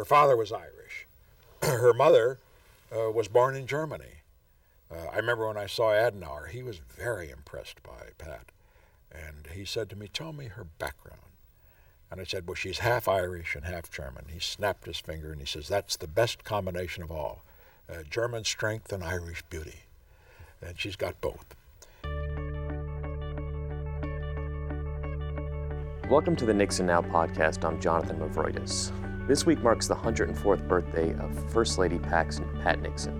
Her father was Irish. Her mother uh, was born in Germany. Uh, I remember when I saw Adenauer, he was very impressed by Pat. And he said to me, Tell me her background. And I said, Well, she's half Irish and half German. He snapped his finger and he says, That's the best combination of all uh, German strength and Irish beauty. And she's got both. Welcome to the Nixon Now podcast. I'm Jonathan Movroydis. This week marks the 104th birthday of First Lady Pat Nixon.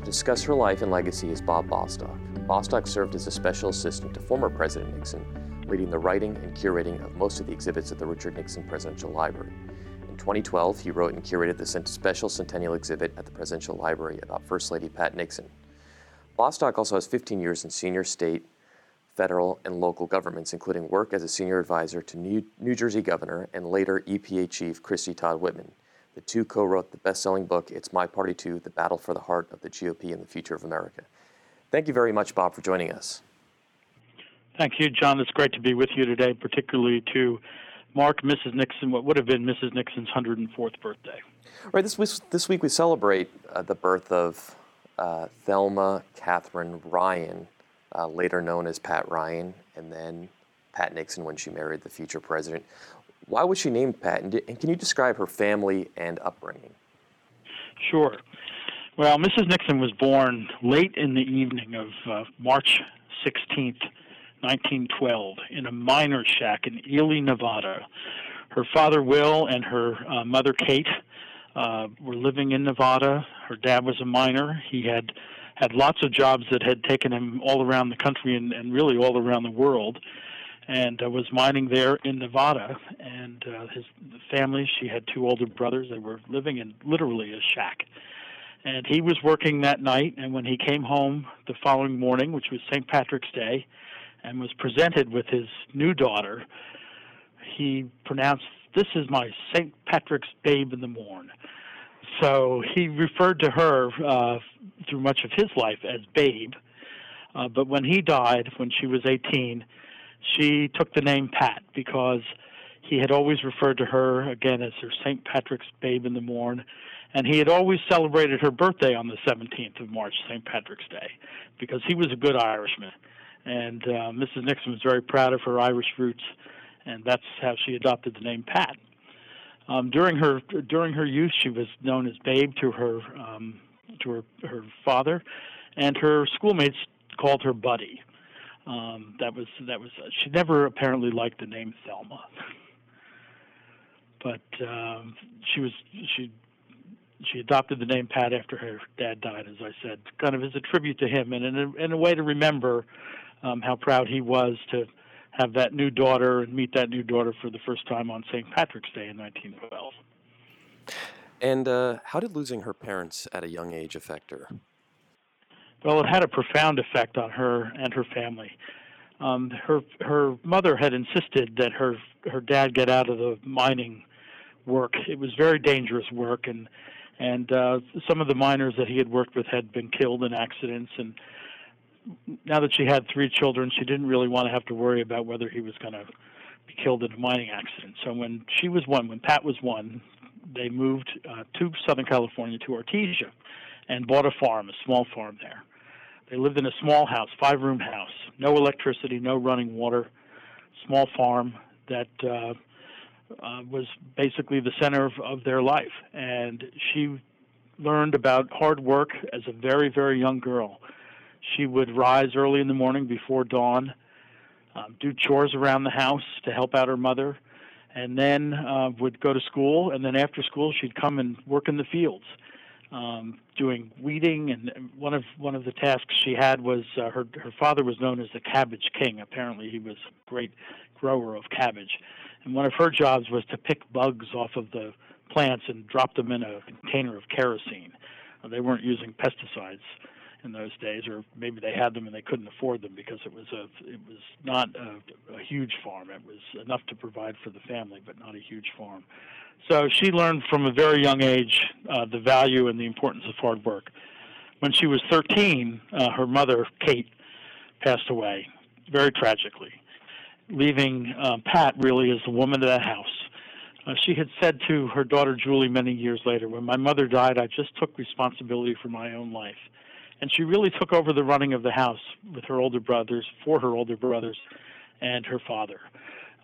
To discuss her life and legacy is Bob Bostock. Bostock served as a special assistant to former President Nixon, leading the writing and curating of most of the exhibits at the Richard Nixon Presidential Library. In 2012, he wrote and curated the special centennial exhibit at the Presidential Library about First Lady Pat Nixon. Bostock also has 15 years in senior state, federal, and local governments, including work as a senior advisor to New, New Jersey Governor and later EPA Chief Christie Todd Whitman. The two co wrote the best selling book, It's My Party Too The Battle for the Heart of the GOP and the Future of America. Thank you very much, Bob, for joining us. Thank you, John. It's great to be with you today, particularly to mark Mrs. Nixon, what would have been Mrs. Nixon's 104th birthday. Right. This, this week we celebrate uh, the birth of uh, Thelma Catherine Ryan, uh, later known as Pat Ryan, and then Pat Nixon when she married the future president. Why was she named Pat? And, and can you describe her family and upbringing? Sure. Well, Mrs. Nixon was born late in the evening of uh, March 16th, 1912, in a miner's shack in Ely, Nevada. Her father, Will, and her uh, mother, Kate, uh, were living in Nevada. Her dad was a miner. He had had lots of jobs that had taken him all around the country and, and really all around the world, and uh, was mining there in Nevada. And uh, his family, she had two older brothers. They were living in literally a shack. And he was working that night, and when he came home the following morning, which was St. Patrick's Day, and was presented with his new daughter, he pronounced, This is my St. Patrick's babe in the morn. So he referred to her uh, through much of his life as Babe. Uh, but when he died, when she was 18, she took the name Pat because he had always referred to her again as her St. Patrick's Babe in the Morn, and he had always celebrated her birthday on the 17th of March, St. Patrick's Day, because he was a good Irishman. And uh, Mrs. Nixon was very proud of her Irish roots, and that's how she adopted the name Pat. Um, during her during her youth, she was known as Babe to her um, to her her father, and her schoolmates called her Buddy. Um, that was that was uh, she never apparently liked the name Thelma, but um, she was she she adopted the name Pat after her dad died, as I said, kind of as a tribute to him and in a, in a way to remember um, how proud he was to have that new daughter and meet that new daughter for the first time on St. Patrick's Day in 1912. And uh, how did losing her parents at a young age affect her? Well, it had a profound effect on her and her family. Um, her her mother had insisted that her her dad get out of the mining work. It was very dangerous work, and and uh, some of the miners that he had worked with had been killed in accidents, and now that she had three children, she didn't really want to have to worry about whether he was going to be killed in a mining accident. So when she was one, when Pat was one, they moved uh, to Southern California to Artesia and bought a farm, a small farm there. They lived in a small house, five room house, no electricity, no running water, small farm that uh, uh, was basically the center of, of their life. And she learned about hard work as a very, very young girl she would rise early in the morning before dawn, um, do chores around the house to help out her mother, and then uh, would go to school. And then after school, she'd come and work in the fields, um, doing weeding. And one of one of the tasks she had was uh, her her father was known as the cabbage king. Apparently, he was a great grower of cabbage, and one of her jobs was to pick bugs off of the plants and drop them in a container of kerosene. they weren't using pesticides in those days, or maybe they had them and they couldn't afford them because it was a it was not a, a huge farm. It was enough to provide for the family, but not a huge farm. So she learned from a very young age uh, the value and the importance of hard work. When she was 13, uh, her mother Kate passed away very tragically, leaving uh, Pat really as the woman of the house. Uh, she had said to her daughter Julie many years later, When my mother died, I just took responsibility for my own life. And she really took over the running of the house with her older brothers, for her older brothers, and her father.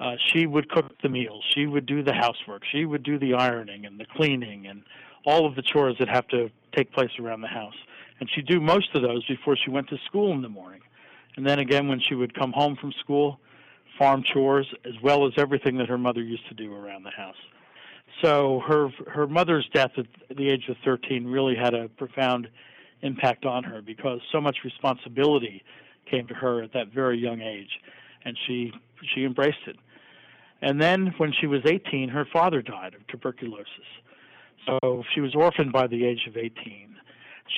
Uh, she would cook the meals. She would do the housework. She would do the ironing and the cleaning and all of the chores that have to take place around the house. And she'd do most of those before she went to school in the morning. And then again, when she would come home from school, farm chores, as well as everything that her mother used to do around the house. So her her mother's death at the age of 13 really had a profound impact on her because so much responsibility came to her at that very young age, and she she embraced it. And then when she was 18, her father died of tuberculosis. So she was orphaned by the age of 18.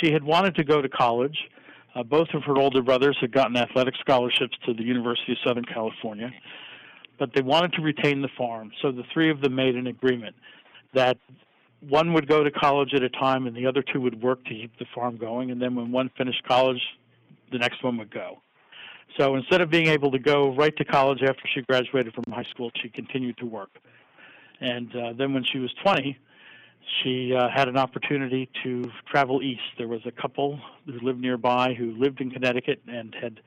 She had wanted to go to college. Uh, both of her older brothers had gotten athletic scholarships to the University of Southern California, but they wanted to retain the farm. So the three of them made an agreement that one would go to college at a time and the other two would work to keep the farm going. And then when one finished college, the next one would go. So instead of being able to go right to college after she graduated from high school, she continued to work. And uh, then when she was 20, she uh, had an opportunity to travel east. There was a couple who lived nearby who lived in Connecticut and had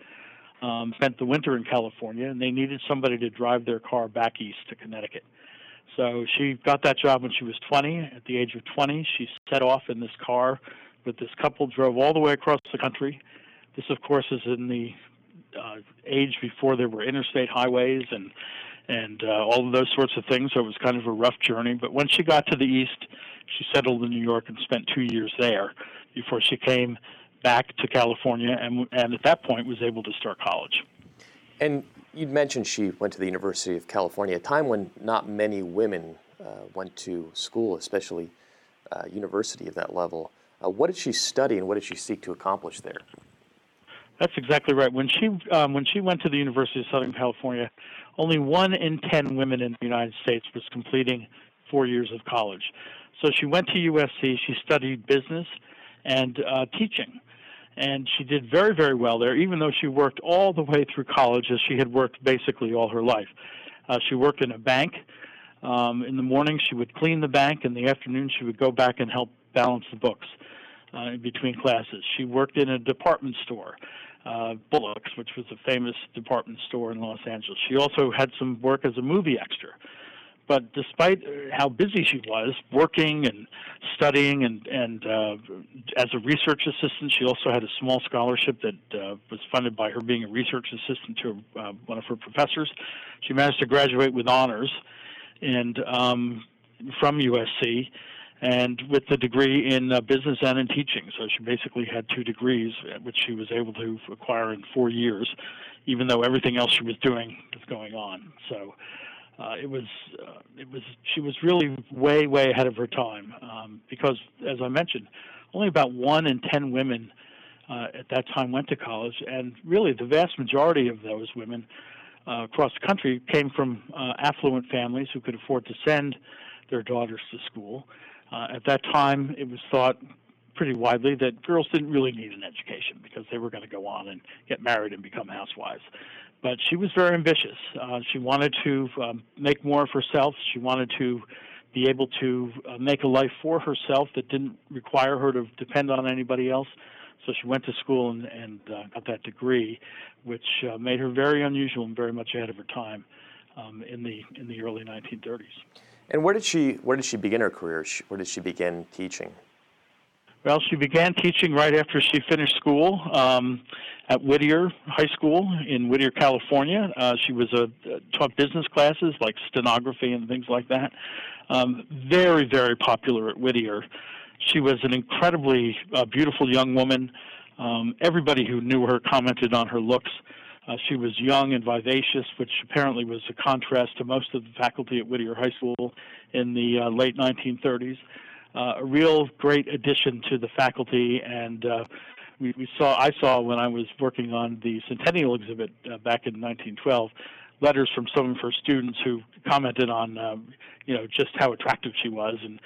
um, spent the winter in California, and they needed somebody to drive their car back east to Connecticut. So she got that job when she was 20. At the age of 20, she set off in this car with this couple, drove all the way across the country. This, of course, is in the uh, age before there were interstate highways and and uh, all of those sorts of things. So it was kind of a rough journey. But when she got to the east, she settled in New York and spent two years there before she came back to California and and at that point was able to start college. And you'd mentioned she went to the University of California, a time when not many women uh, went to school, especially uh, university of that level. Uh, what did she study and what did she seek to accomplish there? That's exactly right. When she um, when she went to the University of Southern California, only one in ten women in the United States was completing four years of college. So she went to USC. She studied business and uh, teaching, and she did very very well there. Even though she worked all the way through college, as she had worked basically all her life. Uh, she worked in a bank. Um, in the morning, she would clean the bank. In the afternoon, she would go back and help balance the books uh, in between classes. She worked in a department store, uh, Bullock's, which was a famous department store in Los Angeles. She also had some work as a movie extra. But despite how busy she was, working and studying, and, and uh, as a research assistant, she also had a small scholarship that uh, was funded by her being a research assistant to uh, one of her professors. She managed to graduate with honors and um, from USC and with a degree in uh, business and in teaching. So she basically had two degrees, uh, which she was able to acquire in four years, even though everything else she was doing was going on. So uh, it was, uh, it was, she was really way, way ahead of her time um, because, as I mentioned, only about one in ten women uh, at that time went to college, and really the vast majority of those women. Uh, across the country came from affluent families who could afford to send their daughters to school. Uh, at that time, it was thought pretty widely that girls didn't really need an education because they were going to go on and get married and become housewives. But she was very ambitious. Uh, she wanted to um, make more of herself. She wanted to be able to uh, make a life for herself that didn't require her to depend on anybody else. So she went to school and, and uh, got that degree, which uh, made her very unusual and very much ahead of her time um, in the in the early 1930s. And where did she where did she begin her career? Where did she begin teaching? Well, she began teaching right after she finished school um, at Whittier High School in Whittier, California. Uh, she was a taught business classes like stenography and things like that. Um, very, very popular at Whittier. She was an incredibly uh, beautiful young woman. Um, everybody who knew her commented on her looks. Uh, she was young and vivacious, which apparently was a contrast to most of the faculty at Whittier High School in the uh, late 1930s. Uh, a real great addition to the faculty, and uh, we, we, saw I saw when I was working on the Centennial exhibit uh, back in 1912 letters from some of her students who commented on um, you know just how attractive she was. And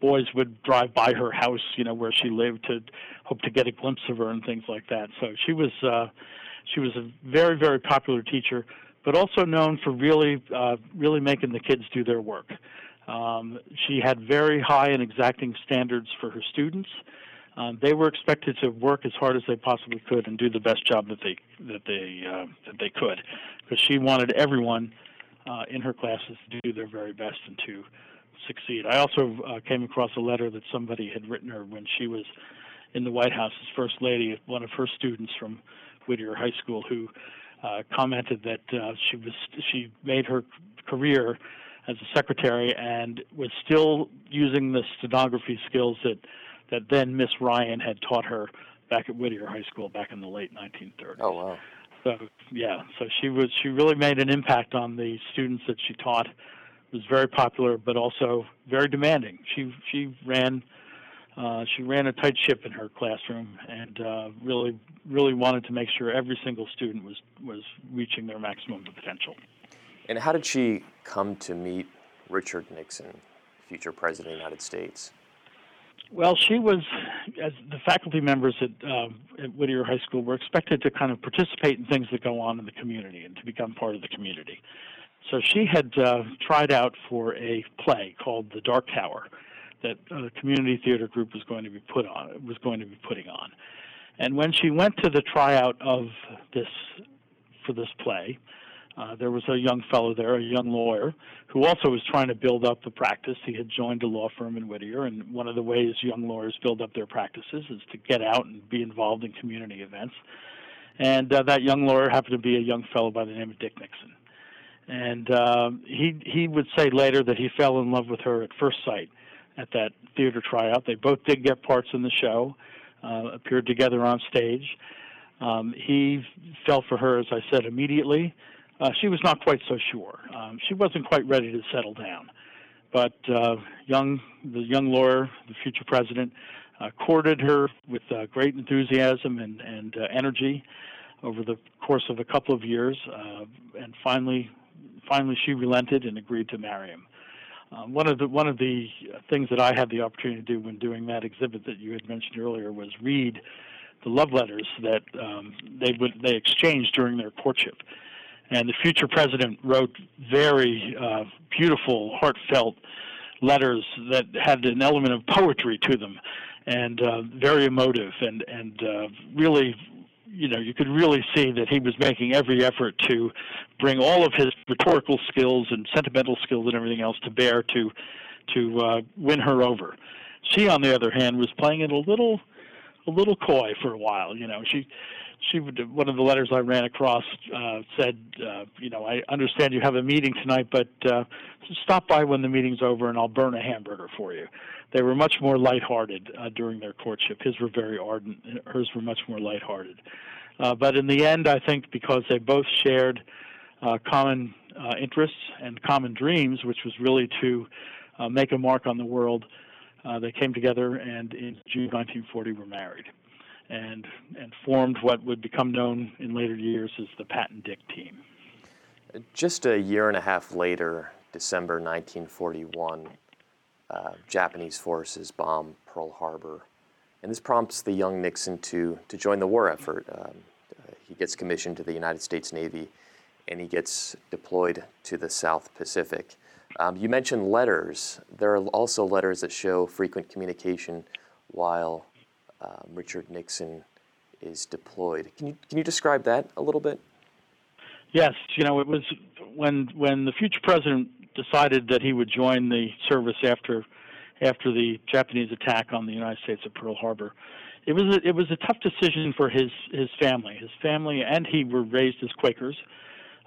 boys would drive by her house you know where she lived to hope to get a glimpse of her and things like that. So she was uh, she was a very, very popular teacher, but also known for really, uh, really making the kids do their work. Um, she had very high and exacting standards for her students. Um, they were expected to work as hard as they possibly could and do the best job that they that they uh, that they could, because she wanted everyone uh, in her classes to do their very best and to succeed. I also uh, came across a letter that somebody had written her when she was in the White House as First Lady. One of her students from Whittier High School who uh, commented that uh, she was she made her career as a secretary and was still using the stenography skills that that then Miss Ryan had taught her back at Whittier High School back in the late 1930s. Oh wow. So yeah, so she was she really made an impact on the students that she taught. Was very popular, but also very demanding. She she ran uh, she ran a tight ship in her classroom and uh, really really wanted to make sure every single student was was reaching their maximum potential. And how did she come to meet Richard Nixon, future president of the United States? Well, she was, as the faculty members at, uh, at Whittier High School were expected to kind of participate in things that go on in the community and to become part of the community. So she had uh, tried out for a play called The Dark Tower that a community theater group was going to be put on was going to be putting on. And when she went to the tryout of this for this play, uh, there was a young fellow there, a young lawyer, who also was trying to build up the practice. He had joined a law firm in Whittier, and one of the ways young lawyers build up their practices is to get out and be involved in community events. And uh, that young lawyer happened to be a young fellow by the name of Dick Nixon. And uh, he he would say later that he fell in love with her at first sight at that theater tryout. They both did get parts in the show, uh, appeared together on stage. Um, he fell for her, as I said, immediately. Uh, she was not quite so sure. Um, she wasn't quite ready to settle down. But uh, young, the young lawyer, the future president, uh, courted her with uh, great enthusiasm and, and uh, energy over the course of a couple of years, uh, and finally, finally she relented and agreed to marry him. Um, one of the one of the things that I had the opportunity to do when doing that exhibit that you had mentioned earlier was read the love letters that um, they would they exchanged during their courtship and the future president wrote very uh, beautiful, heartfelt letters that had an element of poetry to them, and uh, very emotive, and and uh, really, you know, you could really see that he was making every effort to bring all of his rhetorical skills and sentimental skills and everything else to bear to to uh, win her over. She, on the other hand, was playing it a little a little coy for a while. You know, she she would, one of the letters I ran across uh, said, uh, you know, I understand you have a meeting tonight, but uh, stop by when the meeting's over and I'll burn a hamburger for you. They were much more lighthearted uh, during their courtship. His were very ardent. Hers were much more lighthearted. Uh, but in the end, I think because they both shared uh, common uh, interests and common dreams, which was really to uh, make a mark on the world, uh, they came together and in June 1940 were married and and formed what would become known in later years as the Pat and Dick team. Just a year and a half later, December 1941, uh, Japanese forces bomb Pearl Harbor, and this prompts the young Nixon to to join the war effort. Um, uh, he gets commissioned to the United States Navy, and he gets deployed to the South Pacific. Um, you mentioned letters. There are also letters that show frequent communication while um, Richard Nixon is deployed. Can you can you describe that a little bit? Yes, you know it was when when the future president decided that he would join the service after after the Japanese attack on the United States at Pearl Harbor. It was a, it was a tough decision for his his family. His family and he were raised as Quakers.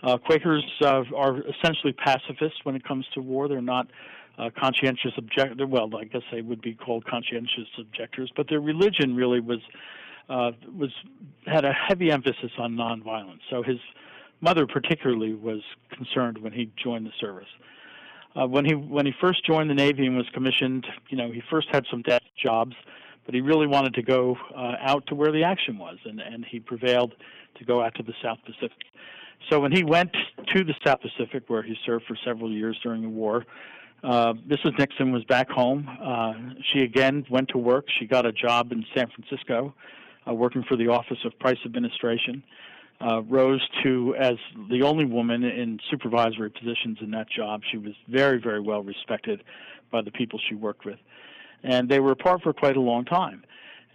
Uh, Quakers uh, are essentially pacifists when it comes to war. They're not uh, conscientious objectors. Well, I guess they would be called conscientious objectors, but their religion really was uh, was had a heavy emphasis on nonviolence. So his mother, particularly, was concerned when he joined the service. Uh, when he when he first joined the Navy and was commissioned, you know, he first had some desk jobs, but he really wanted to go uh, out to where the action was, and and he prevailed to go out to the South Pacific. So when he went to the South Pacific, where he served for several years during the war, uh, Mrs. Nixon was back home. Uh, she again went to work. She got a job in San Francisco, uh, working for the Office of Price Administration. uh, rose to as the only woman in supervisory positions in that job. She was very, very well respected by the people she worked with, and they were apart for quite a long time.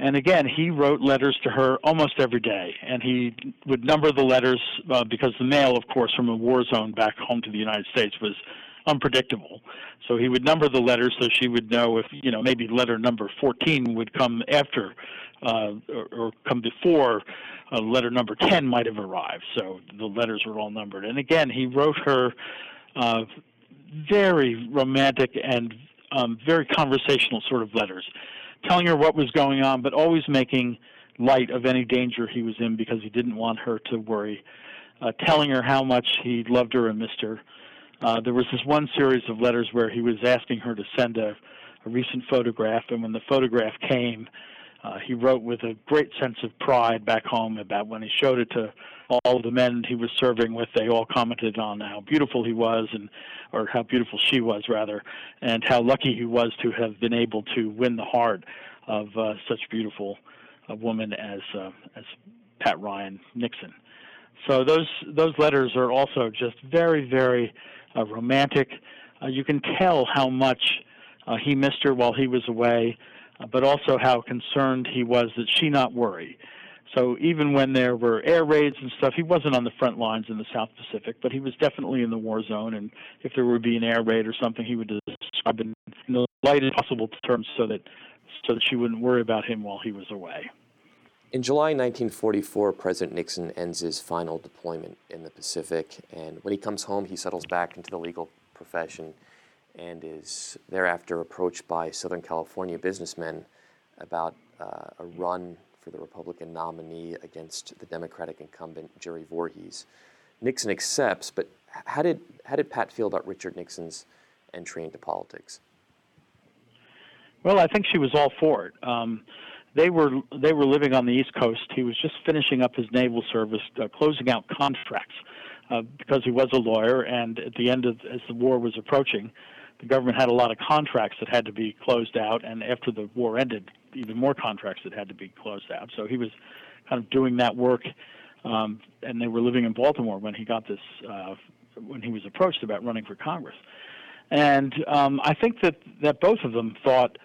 And again, he wrote letters to her almost every day, and he would number the letters uh, because the mail, of course, from a war zone back home to the United States was unpredictable. So he would number the letters so she would know if, you know, maybe letter number 14 would come after uh, or, or come before uh, letter number 10 might have arrived. So the letters were all numbered. And again, he wrote her uh, very romantic and um, very conversational sort of letters telling her what was going on, but always making light of any danger he was in because he didn't want her to worry. Uh, telling her how much he loved her and missed her. Uh, there was this one series of letters where he was asking her to send a, a recent photograph, and when the photograph came, uh, he wrote with a great sense of pride back home about when he showed it to all the men he was serving with. They all commented on how beautiful he was, and or how beautiful she was rather, and how lucky he was to have been able to win the heart of uh, such beautiful a woman as uh, as Pat Ryan Nixon. So those those letters are also just very very uh, romantic. Uh, you can tell how much uh, he missed her while he was away, uh, but also how concerned he was that she not worry. So even when there were air raids and stuff, he wasn't on the front lines in the South Pacific, but he was definitely in the war zone. And if there would be an air raid or something, he would describe it in the lightest possible terms so that so that she wouldn't worry about him while he was away. In July 1944, President Nixon ends his final deployment in the Pacific, and when he comes home, he settles back into the legal profession and is thereafter approached by Southern California businessmen about uh, a run for the Republican nominee against the Democratic incumbent Jerry Voorhis. Nixon accepts, but how did, how did Pat feel about Richard Nixon's entry into politics? Well, I think she was all for it. Um, they were they were living on the East Coast. He was just finishing up his naval service, uh, closing out contracts uh, because he was a lawyer. And at the end of as the war was approaching, the government had a lot of contracts that had to be closed out. And after the war ended, even more contracts that had to be closed out. So he was kind of doing that work. Um, and they were living in Baltimore when he got this uh, when he was approached about running for Congress. And um, I think that that both of them thought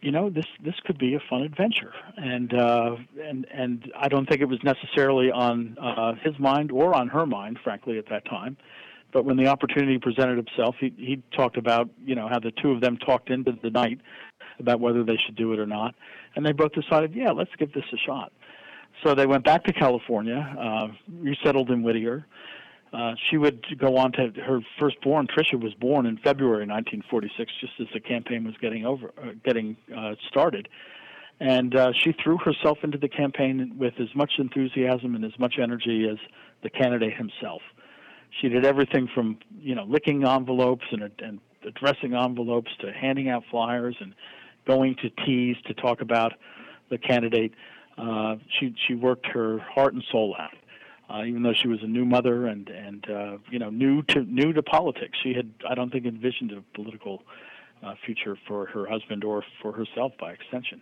you know this this could be a fun adventure. And uh and and I don't think it was necessarily on uh his mind or on her mind frankly at that time. But when the opportunity presented itself he he talked about you know how the two of them talked into the night about whether they should do it or not. And they both decided yeah let's give this a shot. So they went back to California uh resettled in Whittier uh, she would go on to her firstborn. Tricia was born in February 1946, just as the campaign was getting over, uh, getting uh, started, and uh, she threw herself into the campaign with as much enthusiasm and as much energy as the candidate himself. She did everything from you know licking envelopes and, and addressing envelopes to handing out flyers and going to teas to talk about the candidate. Uh, she she worked her heart and soul out uh, even though she was a new mother and and uh, you know new to new to politics. She had I don't think envisioned a political uh, future for her husband or for herself by extension.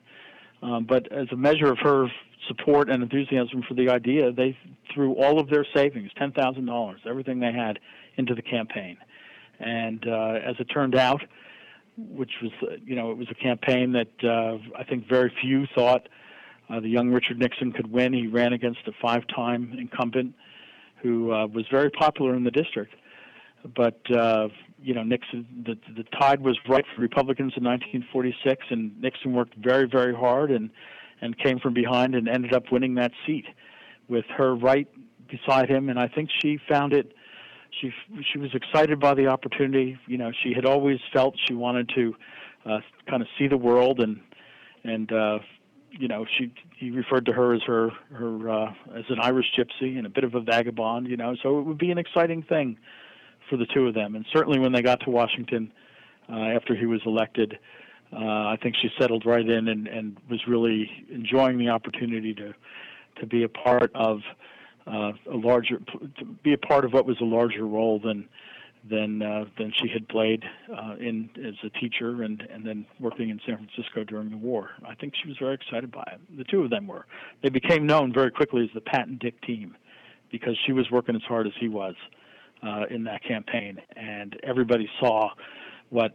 Um, but as a measure of her support and enthusiasm for the idea, they threw all of their savings, ten thousand dollars, everything they had, into the campaign. And uh, as it turned out, which was uh, you know it was a campaign that uh, I think very few thought uh, the young Richard Nixon could win. He ran against a five-time incumbent who uh, was very popular in the district. But uh, you know, Nixon, the the tide was right for Republicans in 1946, and Nixon worked very, very hard and and came from behind and ended up winning that seat with her right beside him. And I think she found it. She she was excited by the opportunity. You know, she had always felt she wanted to uh, kind of see the world and and uh, you know, she he referred to her as her her uh, as an Irish gypsy and a bit of a vagabond. You know, so it would be an exciting thing for the two of them. And certainly when they got to Washington uh, after he was elected, uh, I think she settled right in and, and was really enjoying the opportunity to to be a part of uh, a larger to be a part of what was a larger role than than uh, than she had played uh, in as a teacher and and then working in San Francisco during the war. I think she was very excited by it. The two of them were. They became known very quickly as the Pat and Dick team. because she was working as hard as he was uh, in that campaign, and everybody saw what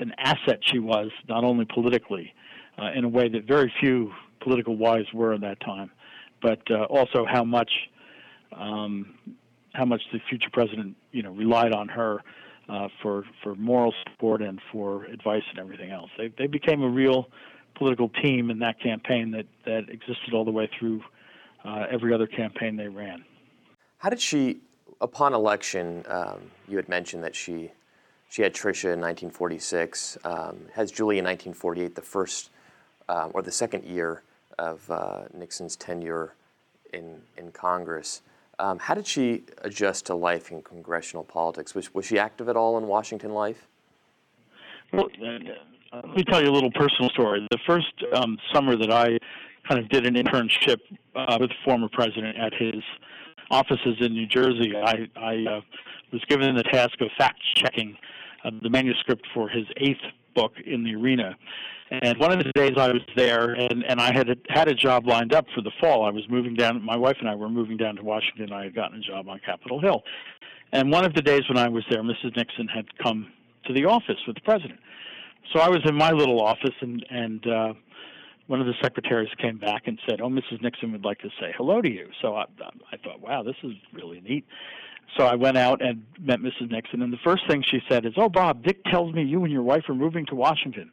an asset she was, not only politically, uh, in a way that very few political wise were at that time, but uh, also how much um, how much the future president, you know, relied on her uh, for for moral support and for advice and everything else. They they became a real political team in that campaign that that existed all the way through uh, every other campaign they ran. How did she, upon election, um, you had mentioned that she she had Tricia in 1946, um, has Julie in 1948, the first um, or the second year of uh, Nixon's tenure in in Congress. Um, how did she adjust to life in congressional politics? Was, was she active at all in Washington life? Well, uh, let me tell you a little personal story. The first um, summer that I kind of did an internship uh, with the former president at his offices in New Jersey, I, I uh, was given the task of fact checking uh, the manuscript for his eighth book in the arena. And one of the days I was there, and, and I had a, had a job lined up for the fall. I was moving down. My wife and I were moving down to Washington. I had gotten a job on Capitol Hill, and one of the days when I was there, Mrs. Nixon had come to the office with the president. So I was in my little office, and and uh, one of the secretaries came back and said, "Oh, Mrs. Nixon would like to say hello to you." So I, I thought, "Wow, this is really neat." So I went out and met Mrs. Nixon, and the first thing she said is, "Oh, Bob, Dick tells me you and your wife are moving to Washington."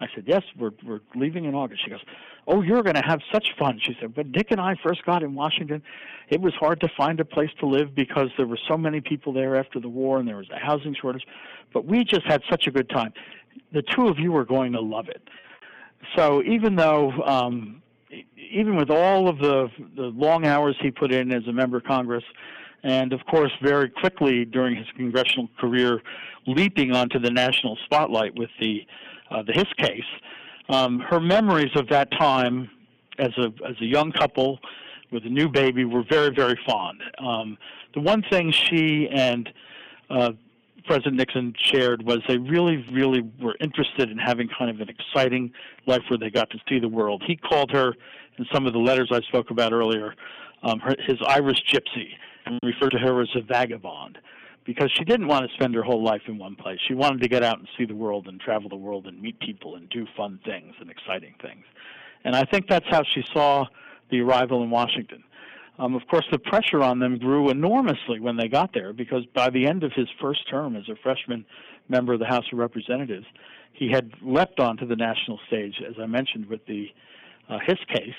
I said, "Yes, we're we're leaving in August." She goes, "Oh, you're going to have such fun." She said, "When Dick and I first got in Washington, it was hard to find a place to live because there were so many people there after the war and there was a housing shortage, but we just had such a good time. The two of you are going to love it." So even though um, even with all of the the long hours he put in as a member of Congress, and of course very quickly during his congressional career, leaping onto the national spotlight with the uh, the Hiss case, um, her memories of that time as a as a young couple with a new baby were very very fond. Um, the one thing she and uh, President Nixon shared was they really really were interested in having kind of an exciting life where they got to see the world. He called her in some of the letters I spoke about earlier um, her, his Irish gypsy and referred to her as a vagabond because she didn't want to spend her whole life in one place. She wanted to get out and see the world and travel the world and meet people and do fun things and exciting things. And I think that's how she saw the arrival in Washington. Um, of course, the pressure on them grew enormously when they got there because by the end of his first term as a freshman member of the House of Representatives, he had leapt onto the national stage, as I mentioned, with the uh, Hiss case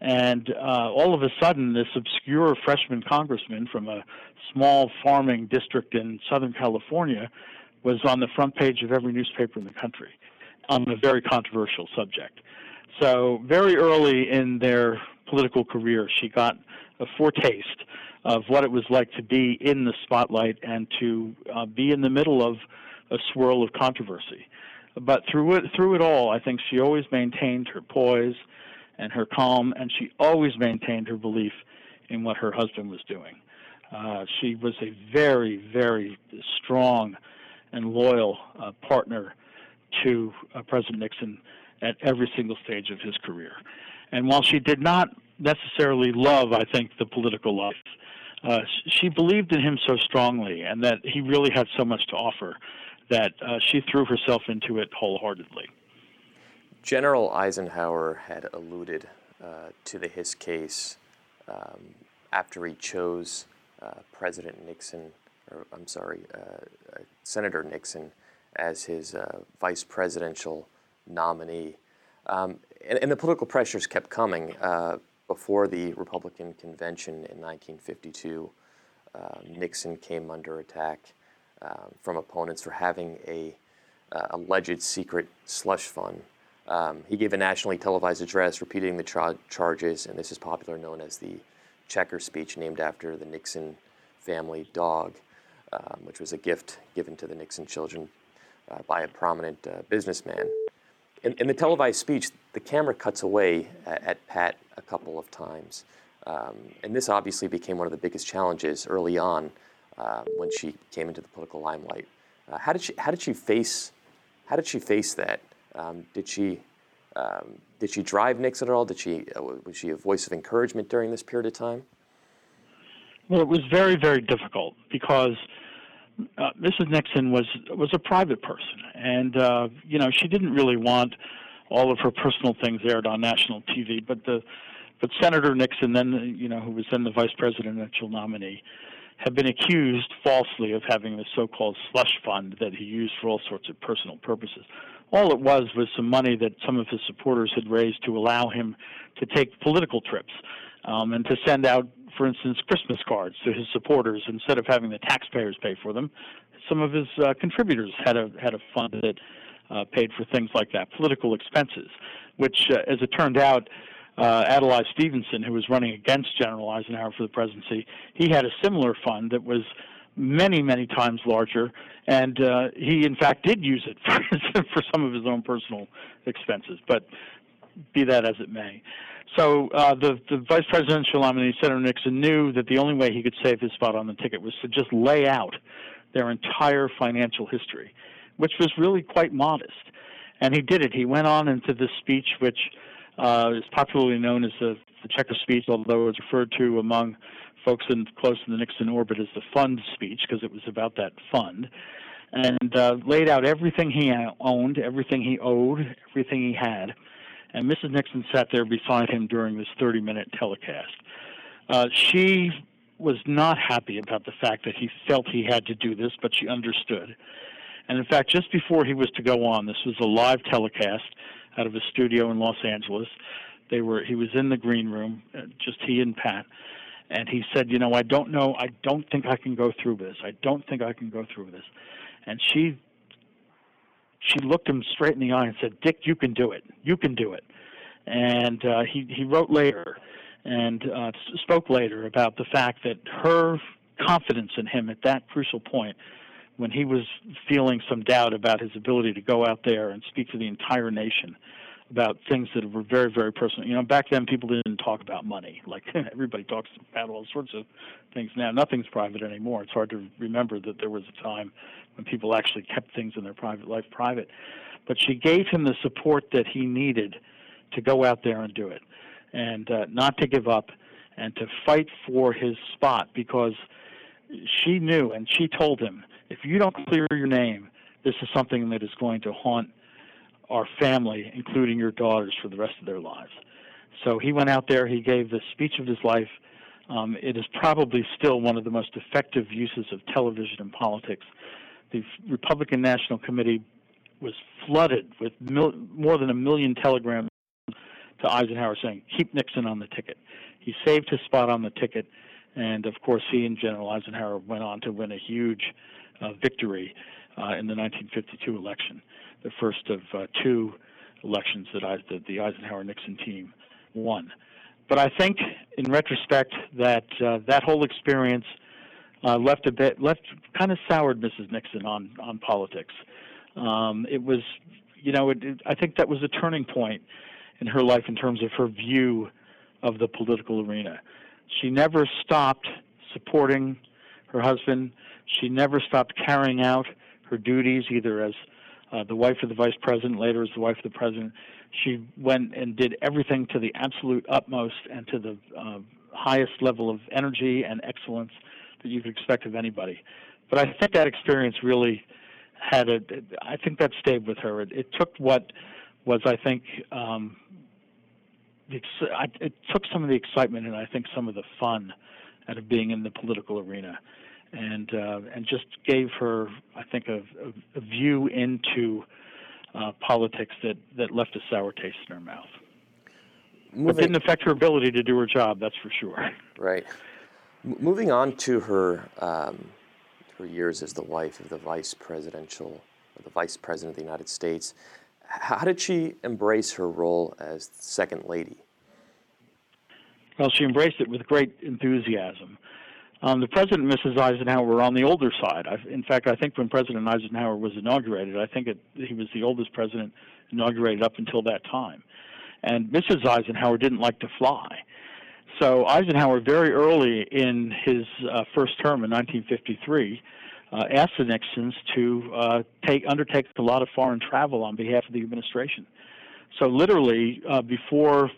and uh, all of a sudden, this obscure freshman congressman from a small farming district in Southern California was on the front page of every newspaper in the country on a very controversial subject. So, very early in their political career, she got a foretaste of what it was like to be in the spotlight and to uh, be in the middle of a swirl of controversy. But through it, through it all, I think she always maintained her poise and her calm, and she always maintained her belief in what her husband was doing. Uh, she was a very, very strong and loyal uh, partner to uh, President Nixon at every single stage of his career. And while she did not necessarily love, I think, the political life, uh, she believed in him so strongly and that he really had so much to offer that uh, she threw herself into it wholeheartedly. General Eisenhower had alluded uh, to the Hiss case um, after he chose uh, President Nixon, or I'm sorry, uh, uh Senator Nixon, as his uh, vice presidential nominee. Um, and, and, the political pressures kept coming. Uh, before the Republican convention in 1952, Nixon came under attack um, from opponents for having a alleged secret slush fund um, he gave a nationally televised address repeating the tra- charges, and this is popularly known as the Checker speech, named after the Nixon family dog, um, which was a gift given to the Nixon children uh, by a prominent uh, businessman. In, in, the televised speech, the camera cuts away at, at Pat a couple of times. Um, and this obviously became one of the biggest challenges early on uh, when she came into the political limelight. Uh, how, did she, how did she face how did she face that? Um, did she um, did she drive Nixon at all? Did she uh, was she a voice of encouragement during this period of time? Well, it was very, very difficult because uh, Mrs. Nixon was was a private person, and uh, you know she didn't really want all of her personal things aired on national TV. But the but Senator Nixon, then you know who was then the vice presidential nominee, had been accused falsely of having this so-called slush fund that he used for all sorts of personal purposes. All it was was some money that some of his supporters had raised to allow him to take political trips um, and to send out for instance, Christmas cards to his supporters instead of having the taxpayers pay for them. Some of his uh, contributors had a had a fund that uh, paid for things like that, political expenses, which, uh, as it turned out, uh, Adlai Stevenson, who was running against General Eisenhower for the presidency, he had a similar fund that was many, many times larger, and uh, he in fact did use it for, for some of his own personal expenses. But be that as it may. So uh, the, the vice presidential nominee, Senator Nixon, knew that the only way he could save his spot on the ticket was to just lay out their entire financial history, which was really quite modest. And he did it. He went on into this speech, which uh, is popularly known as the, the Checker speech, although it's referred to among folks in, close to the Nixon orbit as the fund speech because it was about that fund, and uh, laid out everything he owned, everything he owed, everything he had and Mrs. Nixon sat there beside him during this 30 minute telecast. Uh, she was not happy about the fact that he felt he had to do this, but she understood. And in fact, just before he was to go on, this was a live telecast out of a studio in Los Angeles. They were he was in the green room, uh, just he and Pat, and he said, "You know, I don't know. I don't think I can go through this. I don't think I can go through this." And she she looked him straight in the eye and said, "Dick, you can do it. You can do it." And uh, he he wrote later and uh, spoke later about the fact that her confidence in him at that crucial point, when he was feeling some doubt about his ability to go out there and speak to the entire nation about things that were very, very personal. You know, back then people didn't talk about money. Like everybody talks about all sorts of things now. Nothing's private anymore. It's hard to remember that there was a time when people actually kept things in their private life private. But she gave him the support that he needed to go out there and do it, and uh, not to give up, and to fight for his spot because she knew and she told him, if you don't clear your name, this is something that is going to haunt our family, including your daughters, for the rest of their lives. So he went out there, he gave the speech of his life. Um, it is probably still one of the most effective uses of television in politics. The Republican National Committee was flooded with mil- more than a million telegrams to Eisenhower saying, keep Nixon on the ticket. He saved his spot on the ticket, and of course, he and General Eisenhower went on to win a huge uh, victory uh, in the 1952 election the first of uh, two elections that, I, the Eisenhower Nixon team won. But I think, in retrospect, that uh, that whole experience uh, left a bit left kind of soured Mrs. Nixon on on politics. Um, it was, you know, it, it, I think that was a turning point in her life in terms of her view of the political arena. She never stopped supporting her husband. She never stopped carrying out her duties either as uh, the wife of the vice president, later as the wife of the president. She went and did everything to the absolute utmost and to the uh, highest level of energy and excellence that you could expect of anybody. But I think that experience really had a. I think that stayed with her. It, it took what was, I think, um, it took some of the excitement and I think some of the fun out of being in the political arena and uh, and just gave her, I think, a, a, view into uh, politics that, that left a sour taste in her mouth. Moving, but didn't affect her ability to do her job. That's for sure. Right. M- moving on to her um, her years as the wife of the vice presidential, the vice president of the United States. How did she embrace her role as second lady? Well, she embraced it with great enthusiasm. Um, the president and Mrs. Eisenhower were on the older side. I, in fact, I think when President Eisenhower was inaugurated, I think it, he was the oldest president inaugurated up until that time. And Mrs. Eisenhower didn't like to fly. So Eisenhower, very early in his uh, first term in 1953, uh, asked the Nixons to uh, take undertake a lot of foreign travel on behalf of the administration. So literally, uh, before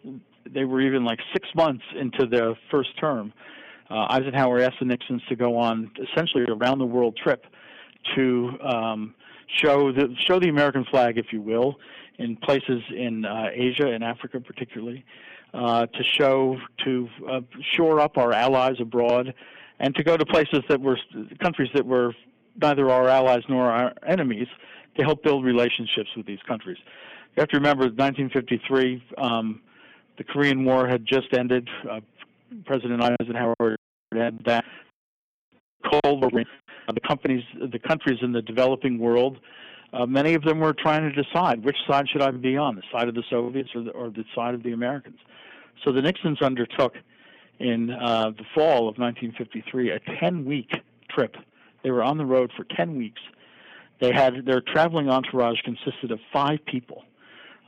they were even like six months into their first term, uh, Eisenhower asked the Nixons to go on essentially a round the world trip to um, show the show the American flag, if you will, in places in uh, Asia and Africa particularly, uh, to show to uh, shore up our allies abroad, and to go to places that were countries that were neither our allies nor our enemies to help build relationships with these countries. You have to remember, 1953, um, the Korean War had just ended. President Eisenhower had that. Cold War. Uh, the companies, the countries in the developing world, uh, many of them were trying to decide which side should I be on, the side of the Soviets or the, or the side of the Americans. So the Nixons undertook in uh, the fall of 1953 a 10-week trip. They were on the road for 10 weeks. They had their traveling entourage consisted of five people.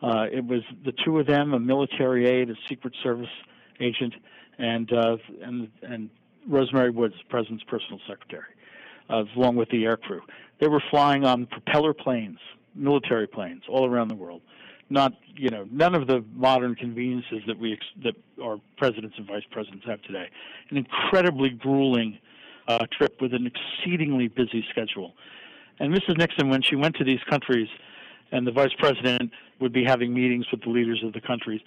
Uh, it was the two of them, a military aide, a Secret Service agent, and uh, and and Rose Mary Woods, the president's personal secretary, uh, along with the air crew. They were flying on propeller planes, military planes, all around the world. Not, you know, none of the modern conveniences that we that our presidents and vice presidents have today. An incredibly grueling uh, trip with an exceedingly busy schedule. And Mrs. Nixon, when she went to these countries, and the vice president would be having meetings with the leaders of the countries.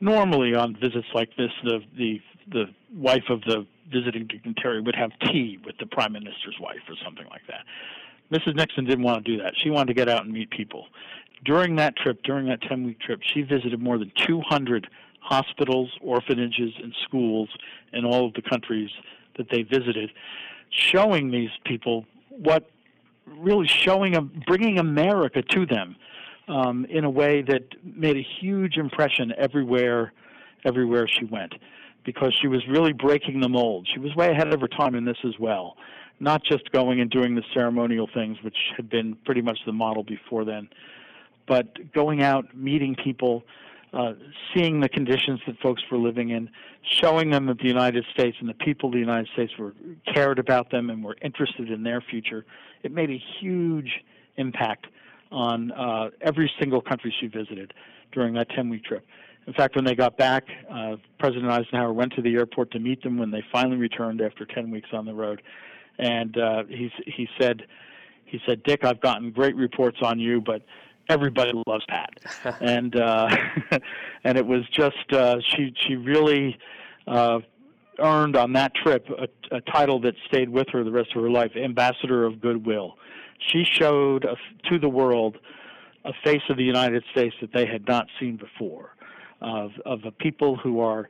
Normally, on visits like this, the the the wife of the visiting dignitary would have tea with the prime minister's wife or something like that. Mrs. Nixon didn't want to do that. She wanted to get out and meet people. During that trip, during that 10 week trip, she visited more than 200 hospitals, orphanages, and schools in all of the countries that they visited, showing these people what really showing bringing America to them um, in a way that made a huge impression everywhere, everywhere she went, because she was really breaking the mold. She was way ahead of her time in this as well, not just going and doing the ceremonial things, which had been pretty much the model before then, but going out, meeting people, uh, seeing the conditions that folks were living in, showing them that the United States and the people of the United States were cared about them and were interested in their future. It made a huge impact on uh, every single country she visited during that 10-week trip. In fact, when they got back, uh, President Eisenhower went to the airport to meet them when they finally returned after 10 weeks on the road, and uh, he he said, he said, Dick, I've gotten great reports on you, but everybody loves Pat, and uh, and it was just uh, she she really uh, earned on that trip a, a title that stayed with her the rest of her life, Ambassador of Goodwill. She showed a, to the world a face of the United States that they had not seen before, of of a people who are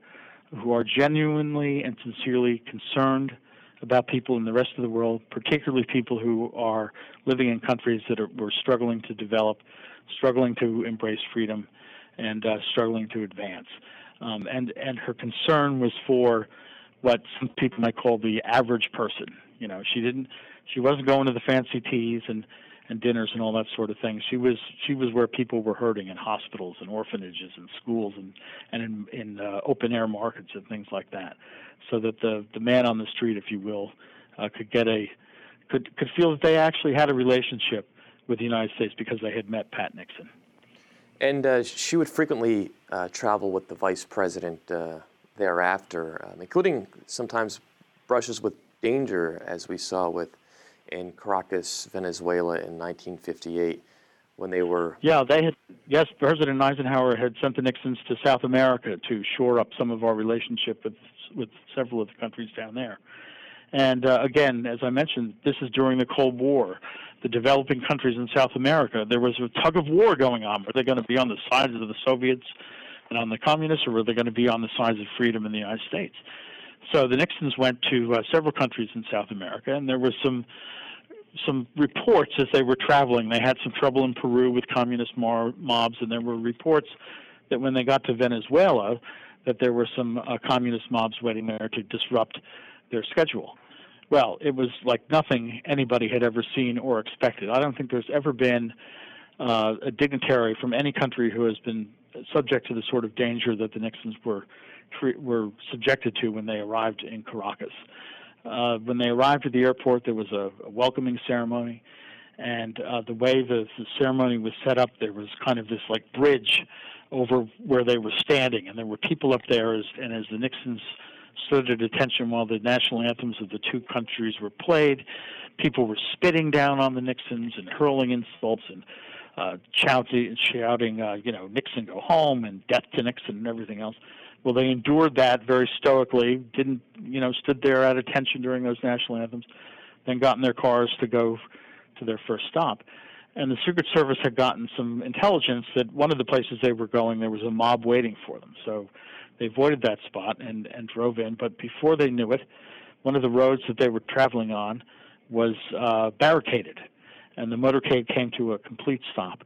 who are genuinely and sincerely concerned about people in the rest of the world, particularly people who are living in countries that are, were struggling to develop, struggling to embrace freedom, and uh, struggling to advance. Um, and and her concern was for what some people might call the average person. You know, she didn't, she wasn't going to the fancy teas and and dinners and all that sort of thing. She was she was where people were hurting in hospitals and orphanages and schools and and in, in uh, open air markets and things like that, so that the the man on the street, if you will, uh, could get a could could feel that they actually had a relationship with the United States because they had met Pat Nixon. And uh, she would frequently uh, travel with the vice president uh, thereafter, um, including sometimes brushes with danger, as we saw with in Caracas, Venezuela in 1958 when they were. Yeah, they had. Yes, President Eisenhower had sent the Nixons to South America to shore up some of our relationship with with several of the countries down there. And uh, again, as I mentioned, this is during the Cold War. The developing countries in South America, there was a tug of war going on. Were they going to be on the sides of the Soviets and on the communists, or were they going to be on the sides of freedom in the United States? So the Nixons went to uh, several countries in South America, and there was some some reports as they were traveling. They had some trouble in Peru with communist mar- mobs, and there were reports that when they got to Venezuela, that there were some uh, communist mobs waiting there to disrupt their schedule. Well, it was like nothing anybody had ever seen or expected. I don't think there's ever been uh, a dignitary from any country who has been subject to the sort of danger that the Nixons were were subjected to when they arrived in Caracas. Uh, when they arrived at the airport, there was a, a welcoming ceremony, and uh, the way the, the ceremony was set up, there was kind of this like bridge over where they were standing, and there were people up there, as, and as the Nixons stood at attention while the national anthems of the two countries were played. People were spitting down on the Nixons and hurling insults and uh, shouting, shouting uh, you know, Nixon go home and death to Nixon and everything else. Well, they endured that very stoically. Didn't, you know, stood there at attention during those national anthems. Then got in their cars to go to their first stop and the Secret Service had gotten some intelligence that one of the places they were going, there was a mob waiting for them. So they avoided that spot and, and drove in. But before they knew it, one of the roads that they were traveling on was uh, barricaded, and the motorcade came to a complete stop.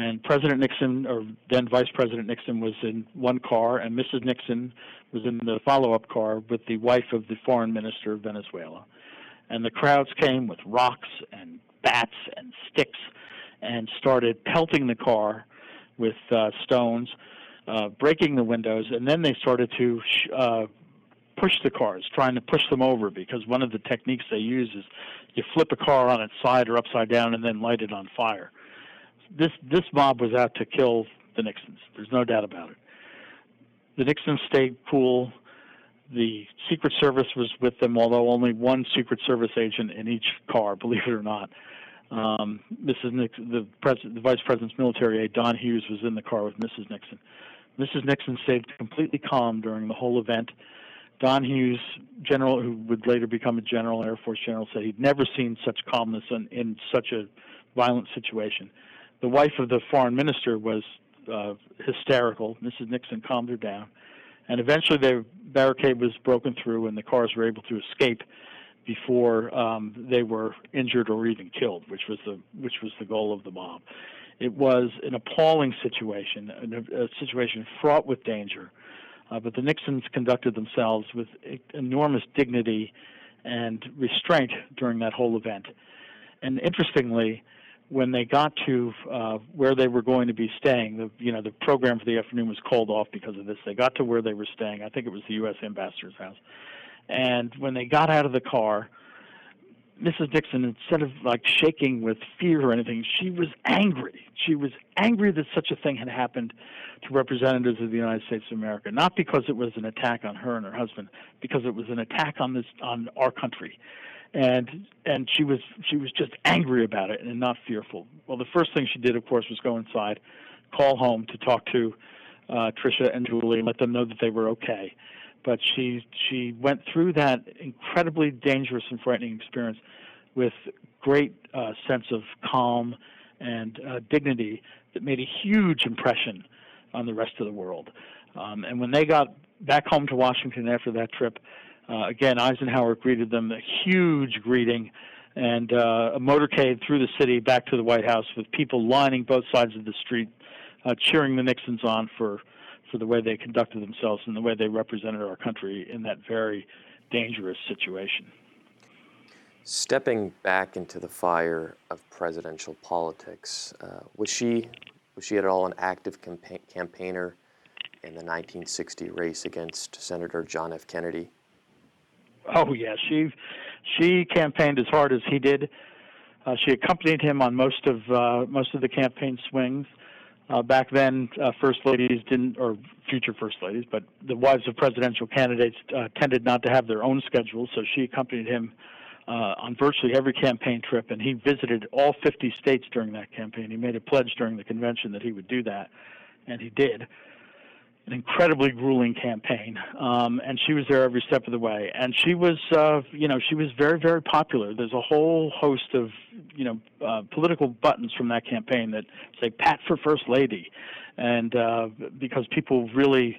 And President Nixon, or then Vice President Nixon, was in one car, and Mrs. Nixon was in the follow up car with the wife of the foreign minister of Venezuela. And the crowds came with rocks and bats and sticks and started pelting the car with uh, stones, uh, breaking the windows, and then they started to sh- uh, push the cars, trying to push them over because one of the techniques they use is you flip a car on its side or upside down and then light it on fire. This this mob was out to kill the Nixons. There's no doubt about it. The Nixons stayed cool. The Secret Service was with them, although only one Secret Service agent in each car, believe it or not. Um, Mrs. Nixon, the, president, the vice president's military aide, Don Hughes, was in the car with Mrs. Nixon. Mrs. Nixon stayed completely calm during the whole event. Don Hughes, general who would later become a general, Air Force general, said he'd never seen such calmness in, in such a violent situation. The wife of the foreign minister was uh, hysterical. Mrs. Nixon calmed her down, and eventually the barricade was broken through, and the cars were able to escape before um, they were injured or even killed, which was the which was the goal of the mob. It was an appalling situation, a, a situation fraught with danger. Uh, but the Nixons conducted themselves with enormous dignity and restraint during that whole event. And interestingly, when they got to uh, where they were going to be staying, the you know the program for the afternoon was called off because of this. They got to where they were staying. I think it was the U.S. ambassador's house and when they got out of the car, Mrs. Nixon, instead of like shaking with fear or anything, she was angry. She was angry that such a thing had happened to representatives of the United States of America, not because it was an attack on her and her husband, because it was an attack on this on our country. And and she was she was just angry about it and not fearful. Well, the first thing she did, of course, was go inside, call home to talk to uh, Tricia and Julie and let them know that they were okay but she she went through that incredibly dangerous and frightening experience with great uh, sense of calm and uh, dignity that made a huge impression on the rest of the world. Um, and when they got back home to Washington after that trip, again Eisenhower greeted them a huge greeting and uh, a motorcade through the city back to the White House with people lining both sides of the street, uh, cheering the Nixons on for for the way they conducted themselves and the way they represented our country in that very dangerous situation. Stepping back into the fire of presidential politics, uh, was she was she at all an active campa- campaigner in the 1960 race against Senator John F. Kennedy? Oh yes, she she campaigned as hard as he did. Uh, she accompanied him on most of uh, most of the campaign swings. Uh, back then, uh, first ladies didn't, or future first ladies, but the wives of presidential candidates uh, tended not to have their own schedules, so she accompanied him uh, on virtually every campaign trip, and he visited all 50 states during that campaign. He made a pledge during the convention that he would do that, and he did an incredibly grueling campaign, um, and she was there every step of the way. And she was, uh, you know, she was very, very popular. There's a whole host of, you know, uh, political buttons from that campaign that say "Pat for First Lady," and uh, because people really,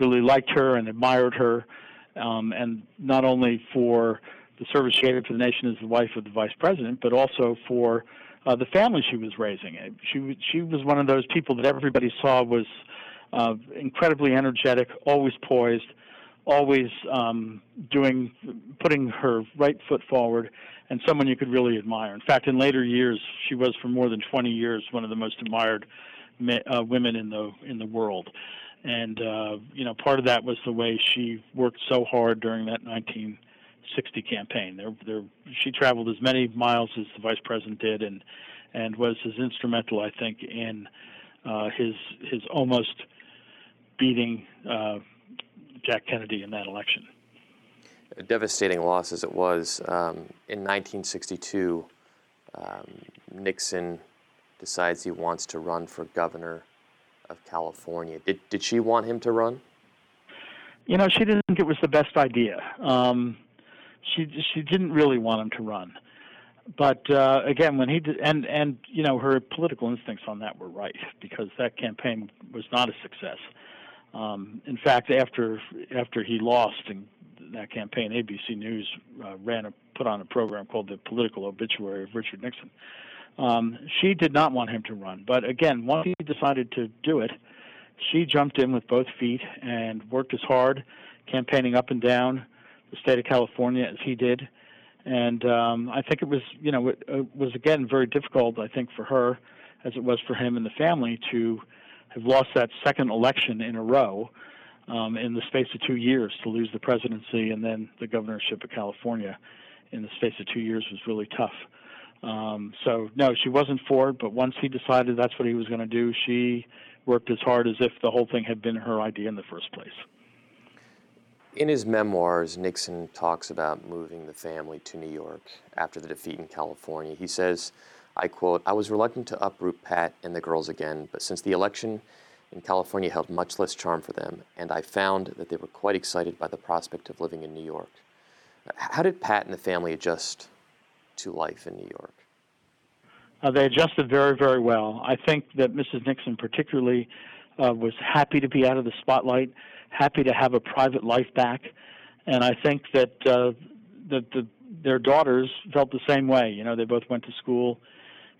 really liked her and admired her, um, and not only for the service she gave to the nation as the wife of the vice president, but also for uh, the family she was raising. She she was one of those people that everybody saw was uh, incredibly energetic, always poised, always um, doing, putting her right foot forward, and someone you could really admire. In fact, in later years, she was for more than 20 years one of the most admired uh, women in the in the world. And uh, you know, part of that was the way she worked so hard during that 1960 campaign. There, there, she traveled as many miles as the vice president did, and and was as instrumental, I think, in uh, his his almost beating uh, Jack Kennedy in that election. a devastating loss as it was, um, in 1962, um, Nixon decides he wants to run for governor of California. Did, did she want him to run? You know, she didn't think it was the best idea. Um, she she didn't really want him to run. But uh, again, when he did, and and you know her political instincts on that were right because that campaign was not a success. Um, in fact, after after he lost in that campaign, ABC News uh, ran a put on a program called the Political Obituary of Richard Nixon. Um, she did not want him to run, but again, once he decided to do it, she jumped in with both feet and worked as hard, campaigning up and down the state of California as he did. And um, I think it was, you know, it, it was again very difficult. I think for her, as it was for him and the family, to have lost that second election in a row um, in the space of two years to lose the presidency and then the governorship of California in the space of two years was really tough. Um, so no, she wasn't for it. But once he decided that's what he was going to do, she worked as hard as if the whole thing had been her idea in the first place. In his memoirs, Nixon talks about moving the family to New York after the defeat in California. He says, I quote, I was reluctant to uproot Pat and the girls again, but since the election in California held much less charm for them, and I found that they were quite excited by the prospect of living in New York. How did Pat and the family adjust to life in New York? Uh, they adjusted very, very well. I think that Mrs. Nixon, particularly, uh, was happy to be out of the spotlight, happy to have a private life back, and I think that uh, that the, their daughters felt the same way. You know, they both went to school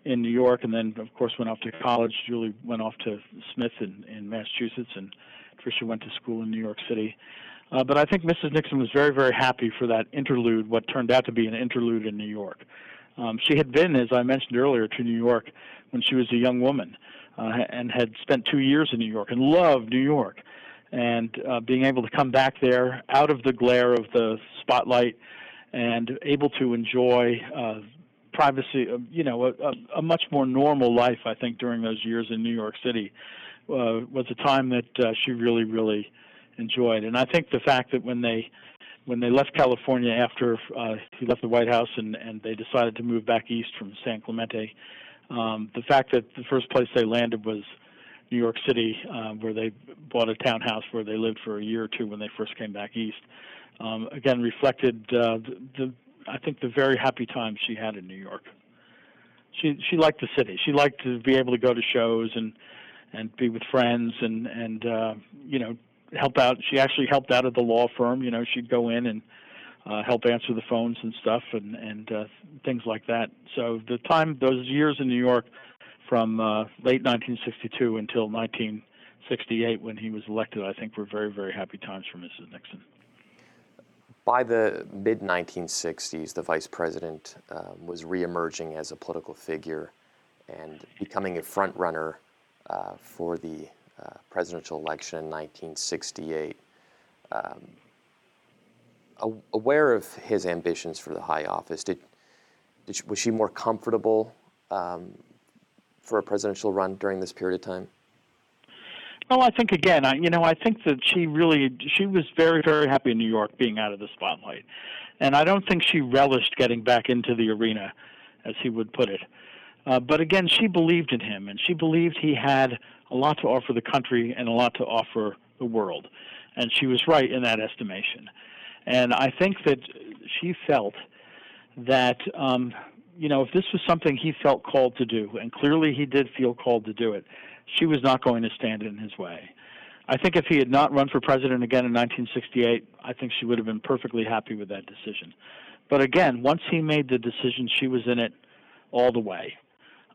in New York, and then of course went off to college. Julie went off to Smith in, in Massachusetts, and Tricia went to school in New York City. Uh, but I think Mrs. Nixon was very, very happy for that interlude, what turned out to be an interlude in New York. Um, she had been, as I mentioned earlier, to New York when she was a young woman uh, and had spent two years in New York and loved New York. And uh, being able to come back there out of the glare of the spotlight and able to enjoy uh, privacy, uh, you know, a, a, much more normal life, I think, during those years in New York City uh, was a time that uh, she really, really enjoyed. And I think the fact that when they when they left California after uh, he left the White House and, and they decided to move back east from San Clemente, um, the fact that the first place they landed was New York City, uh, where they bought a townhouse where they lived for a year or two when they first came back east, um, again reflected uh, the, the I think the very happy times she had in New York. She she liked the city. She liked to be able to go to shows and and be with friends and and uh, you know help out. She actually helped out at the law firm. You know, she'd go in and uh, help answer the phones and stuff and and uh, things like that. So the time, those years in New York, from uh, late 1962 until 1968 when he was elected, I think were very very happy times for Mrs. Nixon. By the mid 1960s, the vice president um, was reemerging as a political figure and becoming a front runner uh, for the uh, presidential election in 1968. Um, aware of his ambitions for the high office, did, did she, was she more comfortable um, for a presidential run during this period of time? Well, I think again, I, you know, I think that she really she was very very happy in New York being out of the spotlight, and I don't think she relished getting back into the arena, as he would put it. Uh, but again, she believed in him, and she believed he had a lot to offer the country and a lot to offer the world. And she was right in that estimation. And I think that she felt that, um, you know, if this was something he felt called to do, and clearly he did feel called to do it, she was not going to stand in his way. I think if he had not run for president again in 1968, I think she would have been perfectly happy with that decision. But again, once he made the decision, she was in it all the way.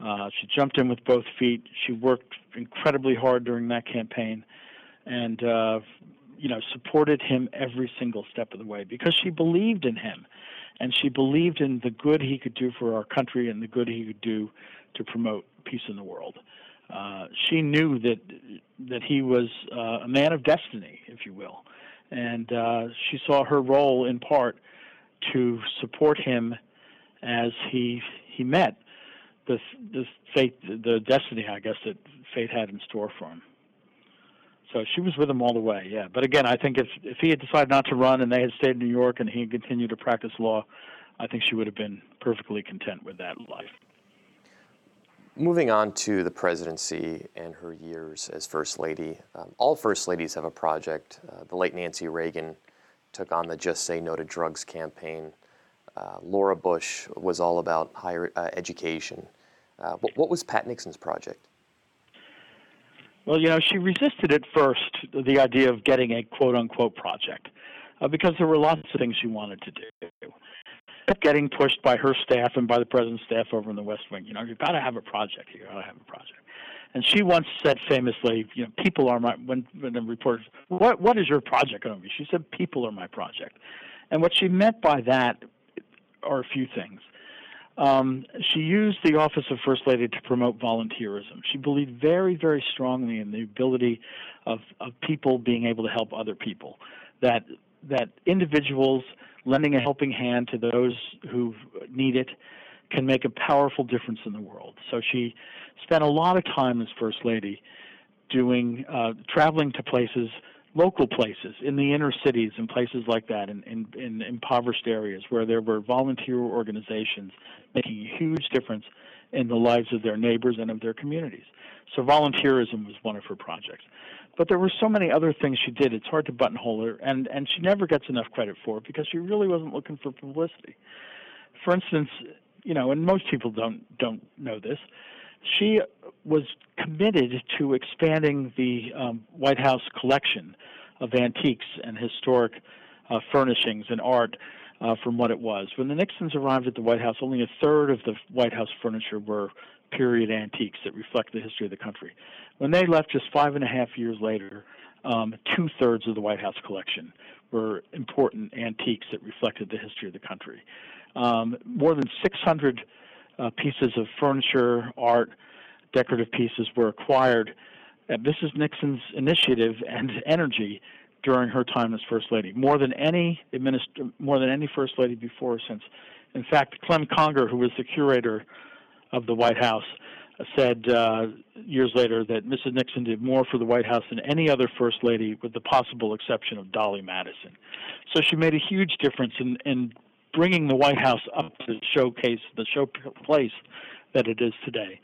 Uh, she jumped in with both feet. She worked incredibly hard during that campaign, and uh, you know supported him every single step of the way because she believed in him, and she believed in the good he could do for our country and the good he could do to promote peace in the world. Uh, she knew that that he was uh, a man of destiny, if you will, and uh, she saw her role in part to support him as he he met the the fate, the destiny, I guess that fate had in store for him. So she was with him all the way, yeah. But again, I think if if he had decided not to run and they had stayed in New York and he had continued to practice law, I think she would have been perfectly content with that life. Moving on to the presidency and her years as First Lady, um, all First Ladies have a project. Uh, the late Nancy Reagan took on the Just Say No to Drugs campaign. Uh, Laura Bush was all about higher uh, education. Uh, what, what was Pat Nixon's project? Well, you know, she resisted at first the idea of getting a quote unquote project uh, because there were lots of things she wanted to do. Kept getting pushed by her staff and by the president's staff over in the West Wing. You know, you've got to have a project here. You got to have a project. And she once said famously, you know, people are my when when the reporters, what what is your project going to be? She said, people are my project. And what she meant by that are a few things. Um, she used the office of First Lady to promote volunteerism. She believed very, very strongly in the ability of, of people being able to help other people. That that individuals lending a helping hand to those who need it can make a powerful difference in the world. So she spent a lot of time as First Lady doing uh, traveling to places local places in the inner cities and places like that in, in, in impoverished areas where there were volunteer organizations making a huge difference in the lives of their neighbors and of their communities. So volunteerism was one of her projects. But there were so many other things she did, it's hard to buttonhole her, and, and she never gets enough credit for it because she really wasn't looking for publicity. For instance, you know, and most people don't don't know this, she was committed to expanding the um, White House collection of antiques and historic uh, furnishings and art uh, from what it was. When the Nixons arrived at the White House, only a third of the White House furniture were period antiques that reflect the history of the country. When they left just five and a half years later, um, two thirds of the White House collection were important antiques that reflected the history of the country. Um, more than 600 uh, pieces of furniture, art, decorative pieces were acquired at Mrs. Nixon's initiative and energy during her time as First Lady, more than any administ- more than any First Lady before or since. In fact, Clem Conger, who was the curator of the White House, said uh, years later that Mrs. Nixon did more for the White House than any other First Lady, with the possible exception of Dolley Madison. So she made a huge difference in, in bringing the White House up to showcase the showplace that it is today.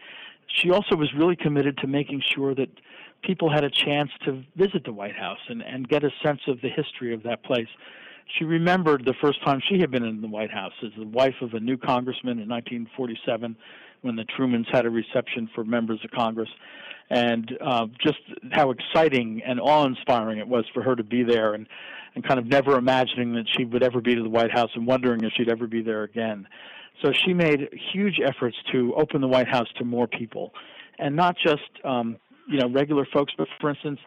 She also was really committed to making sure that people had a chance to visit the White House and, and get a sense of the history of that place. She remembered the first time she had been in the White House as the wife of a new congressman in 1947 when the Trumans had a reception for members of Congress, and uh, just how exciting and awe-inspiring it was for her to be there, and and kind of never imagining that she would ever be to the White House and wondering if she'd ever be there again. So she made huge efforts to open the White House to more people, and not just um, you know regular folks, but for instance,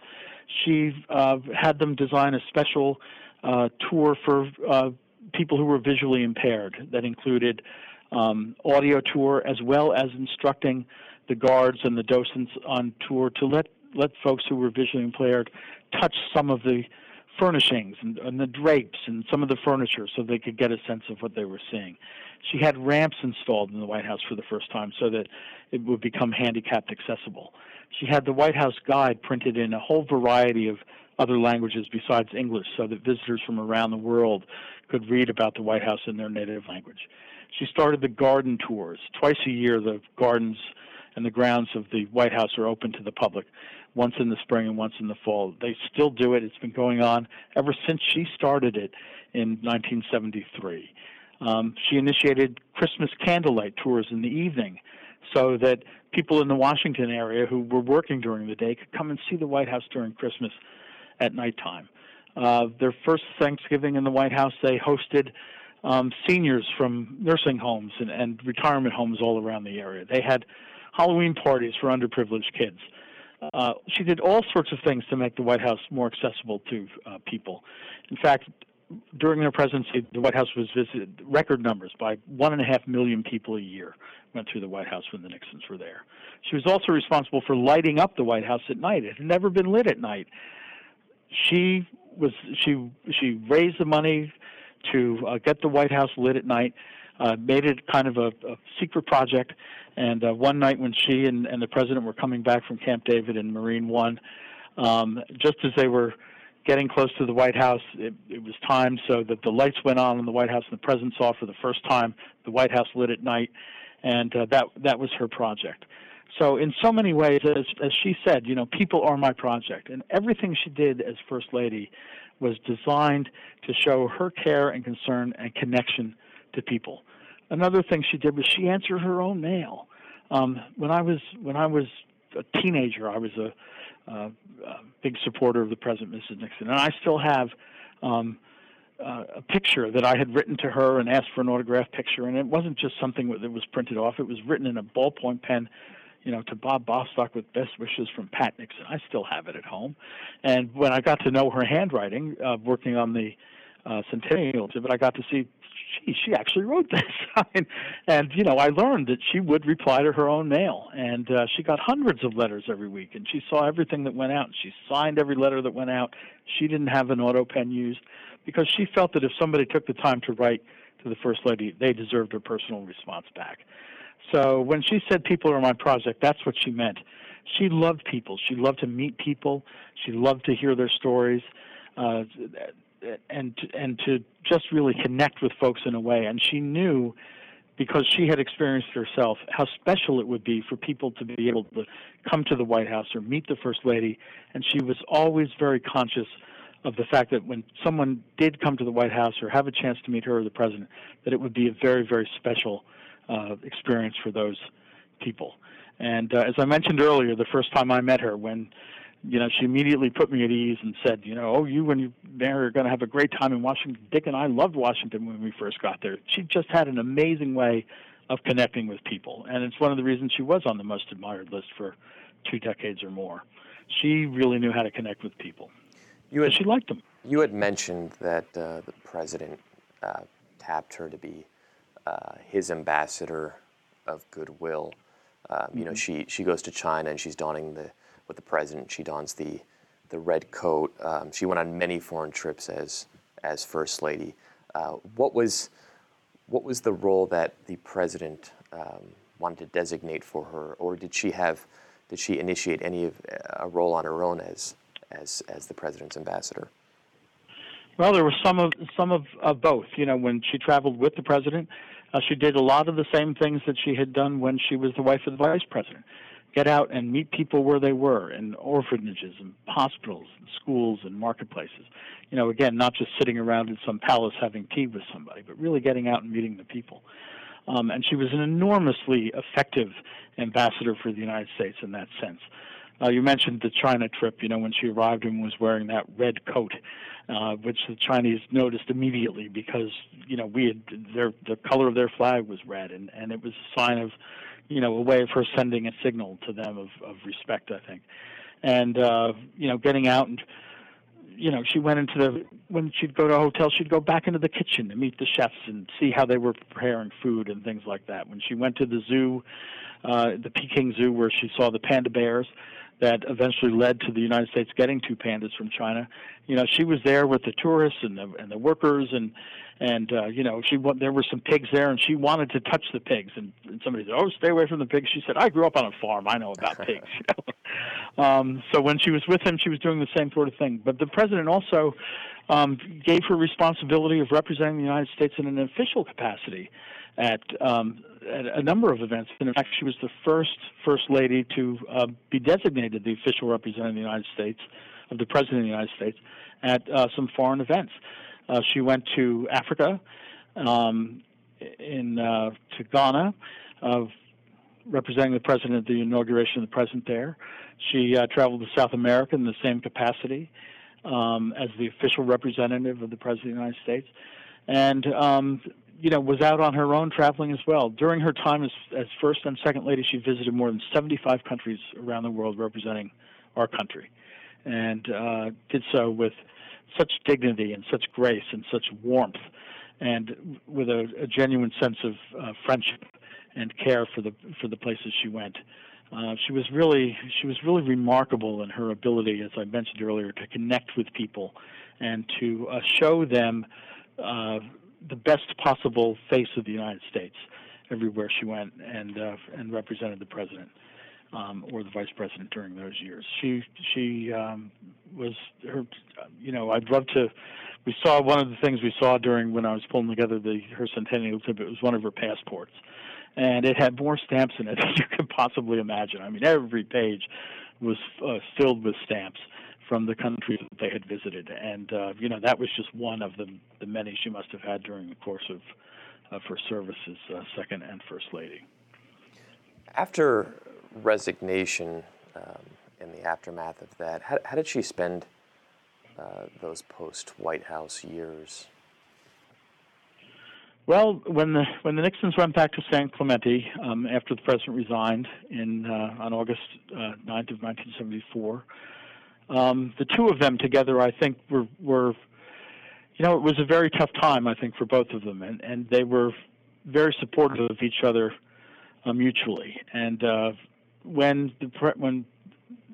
she uh, had them design a special uh, tour for uh, people who were visually impaired that included um, audio tour as well as instructing the guards and the docents on tour to let let folks who were visually impaired touch some of the furnishings and, and, the drapes and some of the furniture so they could get a sense of what they were seeing. She had ramps installed in the White House for the first time so that it would become handicapped accessible. She had the White House guide printed in a whole variety of other languages besides English so that visitors from around the world could read about the White House in their native language. She started the garden tours. Twice a year, the gardens and the grounds of the White House are open to the public, once in the spring and once in the fall. They still do it. It's been going on ever since she started it in 1973. Um, she initiated Christmas candlelight tours in the evening so that people in the Washington area who were working during the day could come and see the White House during Christmas at nighttime. Uh, their first Thanksgiving in the White House, they hosted um, seniors from nursing homes and, and retirement homes all around the area. They had Halloween parties for underprivileged kids. Uh, she did all sorts of things to make the White House more accessible to uh, people. In fact, during their presidency, the White House was visited record numbers by one and a half million people a year went through the White House when the Nixons were there. She was also responsible for lighting up the White House at night. It had never been lit at night. She was she she raised the money to uh, get the White House lit at night. Uh, made it kind of a, a secret project. And uh, one night when she and, and the president were coming back from Camp David and Marine One, Um, just as they were getting close to the White House, it, it was timed so that the lights went on in the White House and the president saw for the first time the White House lit at night, and uh, that that was her project. So in so many ways, as, as she said, you know, people are my project, and everything she did as First Lady was designed to show her care and concern and connection to people. Another thing she did was she answered her own mail. Um, when I was when I was a teenager, I was a, a, big supporter of the President, Mrs. Nixon, and I still have um, uh, a picture that I had written to her and asked for an autograph picture, and it wasn't just something that was printed off; it was written in a ballpoint pen you know, to Bob Bostock with best wishes from Pat Nixon. I still have it at home. And when I got to know her handwriting, uh, working on the uh, centennial exhibit, I got to see, gee, she actually wrote this. And, you know, I learned that she would reply to her own mail. And uh, she got hundreds of letters every week. And she saw everything that went out. She signed every letter that went out. She didn't have an auto pen used because she felt that if somebody took the time to write to the First Lady, they deserved a personal response back. So when she said people are my project, that's what she meant. She loved people. She loved to meet people. She loved to hear their stories, uh, and and to just really connect with folks in a way. And she knew, because she had experienced herself, how special it would be for people to be able to come to the White House or meet the First Lady. And she was always very conscious of the fact that when someone did come to the White House or have a chance to meet her or the president, that it would be a very, very special uh, experience for those people. And uh, as I mentioned earlier, the first time I met her, when you know, she immediately put me at ease and said, you know, oh, you and you, Mary, are going to have a great time in Washington. Dick and I loved Washington when we first got there. She just had an amazing way of connecting with people, and it's one of the reasons she was on the most admired list for two decades or more. She really knew how to connect with people. You had, she liked them. You had mentioned that uh, the president uh, tapped her to be uh, his ambassador of goodwill. Um, you know, mm-hmm. she she goes to China and she's donning the with the president. She dons the the red coat. Um, she went on many foreign trips as as first lady. Uh, what was what was the role that the president um, wanted to designate for her, or did she have did she initiate any of a role on her own as as as the president's ambassador? Well, there was some of some of, of both. You know, when she traveled with the president, uh, she did a lot of the same things that she had done when she was the wife of the vice president. Get out and meet people where they were in orphanages and hospitals and schools and marketplaces. You know, again, not just sitting around in some palace having tea with somebody, but really getting out and meeting the people. Um, and she was an enormously effective ambassador for the United States in that sense. Uh, you mentioned the China trip, you know, when she arrived and was wearing that red coat, uh, which the Chinese noticed immediately because, you know, we had their the color of their flag was red, and and it was a sign of, you know, a way of her sending a signal to them of of respect, I think, and uh, you know, getting out and. You know, she went into the when she'd go to a hotel, she'd go back into the kitchen to meet the chefs and see how they were preparing food and things like that. When she went to the zoo, uh, the Peking Zoo, where she saw the panda bears, that eventually led to the United States getting two pandas from China. You know, she was there with the tourists and the and the workers and and uh, you know she there were some pigs there and she wanted to touch the pigs and, and somebody said, "Oh, stay away from the pigs." She said, "I grew up on a farm. I know about pigs." um, so when she was with him, she was doing the same sort of thing. But the president also um, gave her responsibility of representing the United States in an official capacity at, um, at a number of events. And in fact, she was the first First Lady to uh, be designated the official representative of the United States, of the President of the United States, at uh, some foreign events. Uh, she went to Africa, um, in uh, to Ghana, representing the President at the inauguration of the President there. She uh, traveled to South America in the same capacity um, as the official representative of the President of the United States. And um, you know, was out on her own traveling as well. During her time as, as first and second lady, she visited more than 75 countries around the world representing our country, and uh, did so with such dignity and such grace and such warmth, and with a, a genuine sense of uh, friendship and care for the for the places she went. Uh, she was really she was really remarkable in her ability, as I mentioned earlier, to connect with people and to uh, show them uh, the best possible face of the United States everywhere she went and uh, and represented the president. um, or the vice president during those years. She she um, was her. You know, I'd love to. We saw one of the things we saw during when I was pulling together the her centennial exhibit was one of her passports, and it had more stamps in it than you could possibly imagine. I mean, every page was uh, filled with stamps from the countries that they had visited, and uh, you know that was just one of the the many she must have had during the course of of her service as uh, second and first lady. After resignation um, in the aftermath of that, how, how did she spend uh, those post White House years? Well, when the when the Nixons went back to San Clemente um, after the president resigned in uh, on August uh, 9th of 1974, um, the two of them together, I think, were were you know it was a very tough time, I think, for both of them, and and they were very supportive of each other uh, mutually. And uh, when the pre- when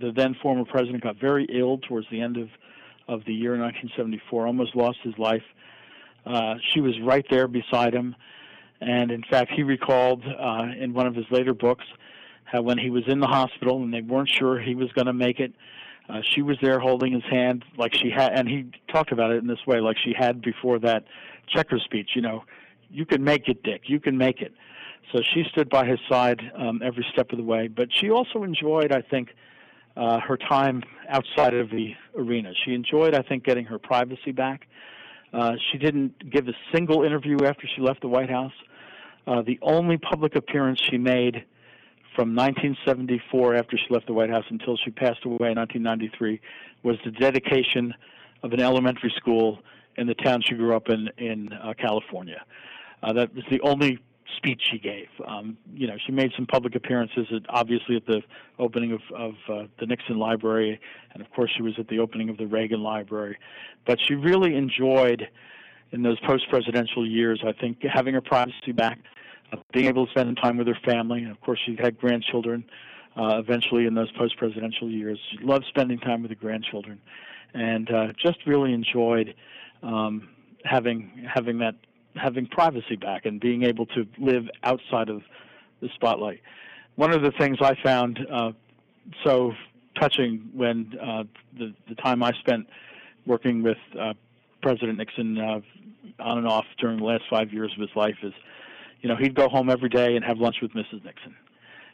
the then former president got very ill towards the end of of the year 1974, almost lost his life. Uh, she was right there beside him, and in fact, he recalled uh, in one of his later books how when he was in the hospital and they weren't sure he was going to make it, uh, she was there holding his hand like she had, and he talked about it in this way, like she had before that checker speech. You know, you can make it, Dick. You can make it. So she stood by his side um, every step of the way. But she also enjoyed, I think, uh, her time outside of the arena. She enjoyed, I think, getting her privacy back. Uh, she didn't give a single interview after she left the White House. Uh, the only public appearance she made from 1974 after she left the White House until she passed away in 1993 was the dedication of an elementary school in the town she grew up in in uh, California. Uh, that was the only speech she gave. Um, you know, she made some public appearances, at, obviously at the opening of, of uh, the Nixon Library, and of course she was at the opening of the Reagan Library. But she really enjoyed, in those post-presidential years, I think, having her privacy back, being able to spend time with her family. And of course, she had grandchildren. Uh, eventually, in those post-presidential years, she loved spending time with the grandchildren, and uh, just really enjoyed um, having having that having privacy back and being able to live outside of the spotlight. One of the things I found uh, so touching when uh, the the time I spent working with uh, President Nixon uh, on and off during the last five years of his life is, you know, he'd go home every day and have lunch with Mrs. Nixon.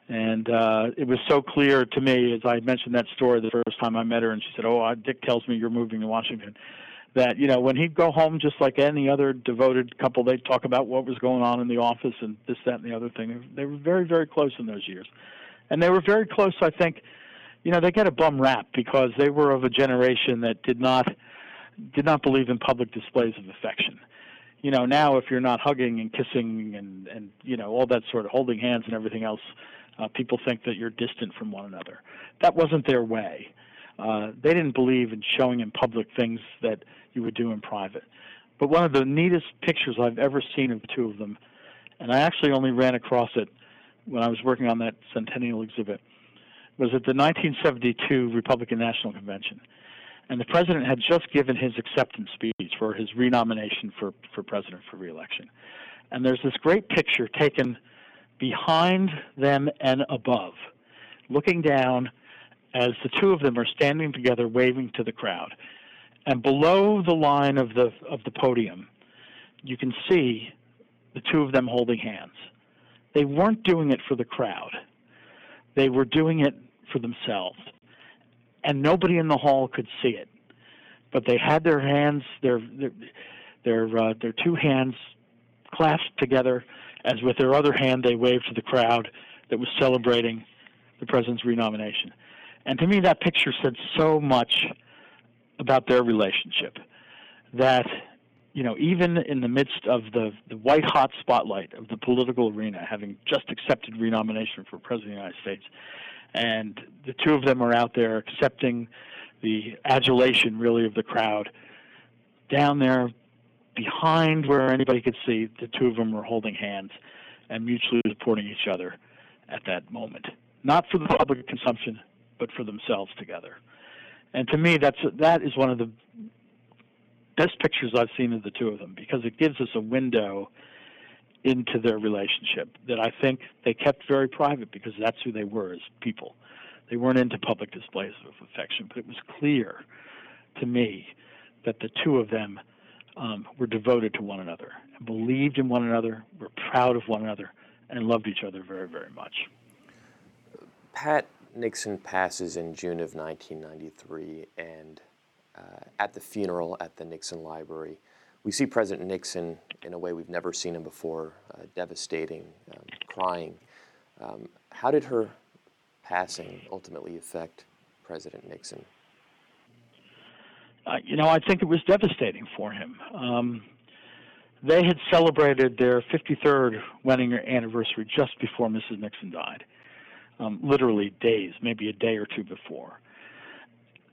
And uh, it was so clear to me as I mentioned that story the first time I met her, and she said, "Oh, Dick tells me you're moving to Washington." that you know when he'd go home just like any other devoted couple they'd talk about what was going on in the office and this that and the other thing they were very very close in those years and they were very close i think you know they get a bum rap because they were of a generation that did not did not believe in public displays of affection you know now if you're not hugging and kissing and and you know all that sort of holding hands and everything else uh, people think that you're distant from one another that wasn't their way uh, they didn't believe in showing in public things that you would do in private. But one of the neatest pictures I've ever seen of the two of them, and I actually only ran across it when I was working on that centennial exhibit, was at the 1972 Republican National Convention. And the president had just given his acceptance speech for his renomination for, for president for reelection. And there's this great picture taken behind them and above, looking down as the two of them are standing together waving to the crowd. And below the line of the of the podium, you can see the two of them holding hands. They weren't doing it for the crowd. They were doing it for themselves. And nobody in the hall could see it. But they had their hands, their their their, uh, their two hands clasped together, as with their other hand they waved to the crowd that was celebrating the president's renomination. And to me, that picture said so much about their relationship that, you know, even in the midst of the, the white hot spotlight of the political arena, having just accepted renomination for president of the United States, and the two of them are out there accepting the adulation, really, of the crowd, down there behind where anybody could see, the two of them were holding hands and mutually supporting each other at that moment. Not for the public consumption, but for themselves together. And to me, that's that is one of the best pictures I've seen of the two of them because it gives us a window into their relationship that I think they kept very private because that's who they were as people. They weren't into public displays of affection, but it was clear to me that the two of them um, were devoted to one another believed in one another, were proud of one another, and loved each other very, very much. Pat Nixon passes in June of 1993, and uh, at the funeral at the Nixon Library, we see President Nixon in a way we've never seen him before, uh, devastating, um, crying. Um, how did her passing ultimately affect President Nixon? Uh, you know, I think it was devastating for him. Um, they had celebrated their 53rd wedding anniversary just before Mrs. Nixon died, um, literally days, maybe a day or two before.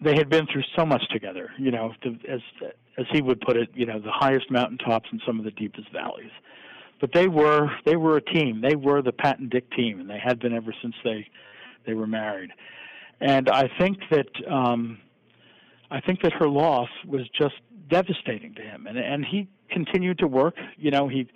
They had been through so much together, you know, the, as as he would put it, you know, the highest mountaintops and some of the deepest valleys. But they were they were a team. They were the Pat and Dick team, and they had been ever since they they were married. And I think that um, I think that her loss was just devastating to him, and and he continued to work. You know, he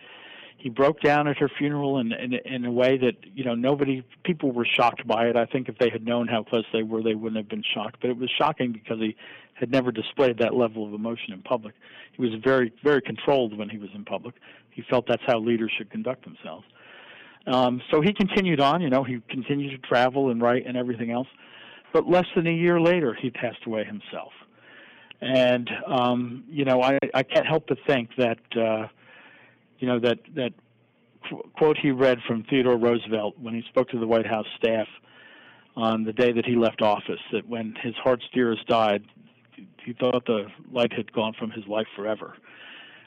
he broke down at her funeral in, in in a way that you know nobody people were shocked by it. I think if they had known how close they were, they wouldn't have been shocked. But it was shocking because he had never displayed that level of emotion in public. He was very very controlled when he was in public. He felt that's how leaders should conduct themselves. Um, so he continued on. You know, he continued to travel and write and everything else. But less than a year later, he passed away himself. And um, you know, I, I can't help but think that uh, you know that that quote he read from Theodore Roosevelt when he spoke to the White House staff on the day that he left office that when his heart's dearest died, he thought the light had gone from his life forever.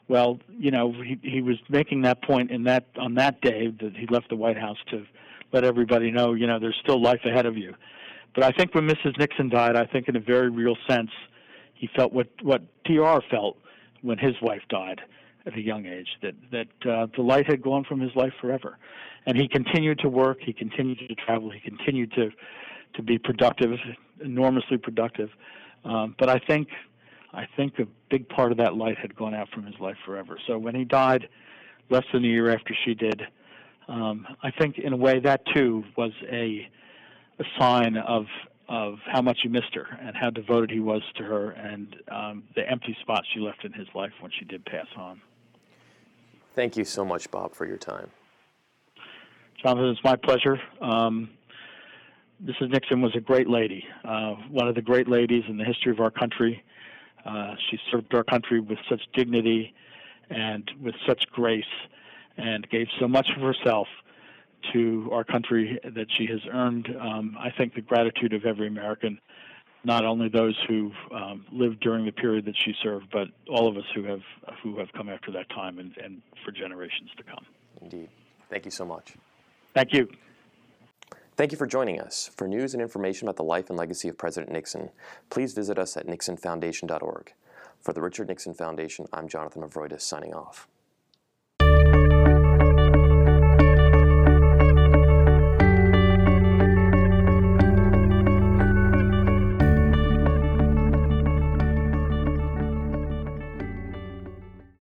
Well, you know, he he was making that point in that on that day that he left the White House to let everybody know, you know, there's still life ahead of you. But I think when Mrs. Nixon died, I think in a very real sense, he felt what what TR felt when his wife died at a young age that that uh, the light had gone from his life forever, and he continued to work. He continued to travel. He continued to to be productive, enormously productive. Um, but I think I think a big part of that light had gone out from his life forever. So when he died, less than a year after she did, um, I think in a way that too was a a sign of of how much he missed her and how devoted he was to her and um, the empty spot she left in his life when she did pass on. Thank you so much, Bob, for your time. Jonathan, it's my pleasure. Um, Mrs. Nixon was a great lady, uh, one of the great ladies in the history of our country. Uh, she served our country with such dignity and with such grace and gave so much of herself to our country that she has earned, um, I think, the gratitude of every American, not only those who um, lived during the period that she served, but all of us who have who have come after that time and, and for generations to come. Indeed. Thank you so much. Thank you. Thank you for joining us. For news and information about the life and legacy of President Nixon, please visit us at nixonfoundation.org. For the Richard Nixon Foundation, I'm Jonathan Movroydis signing off.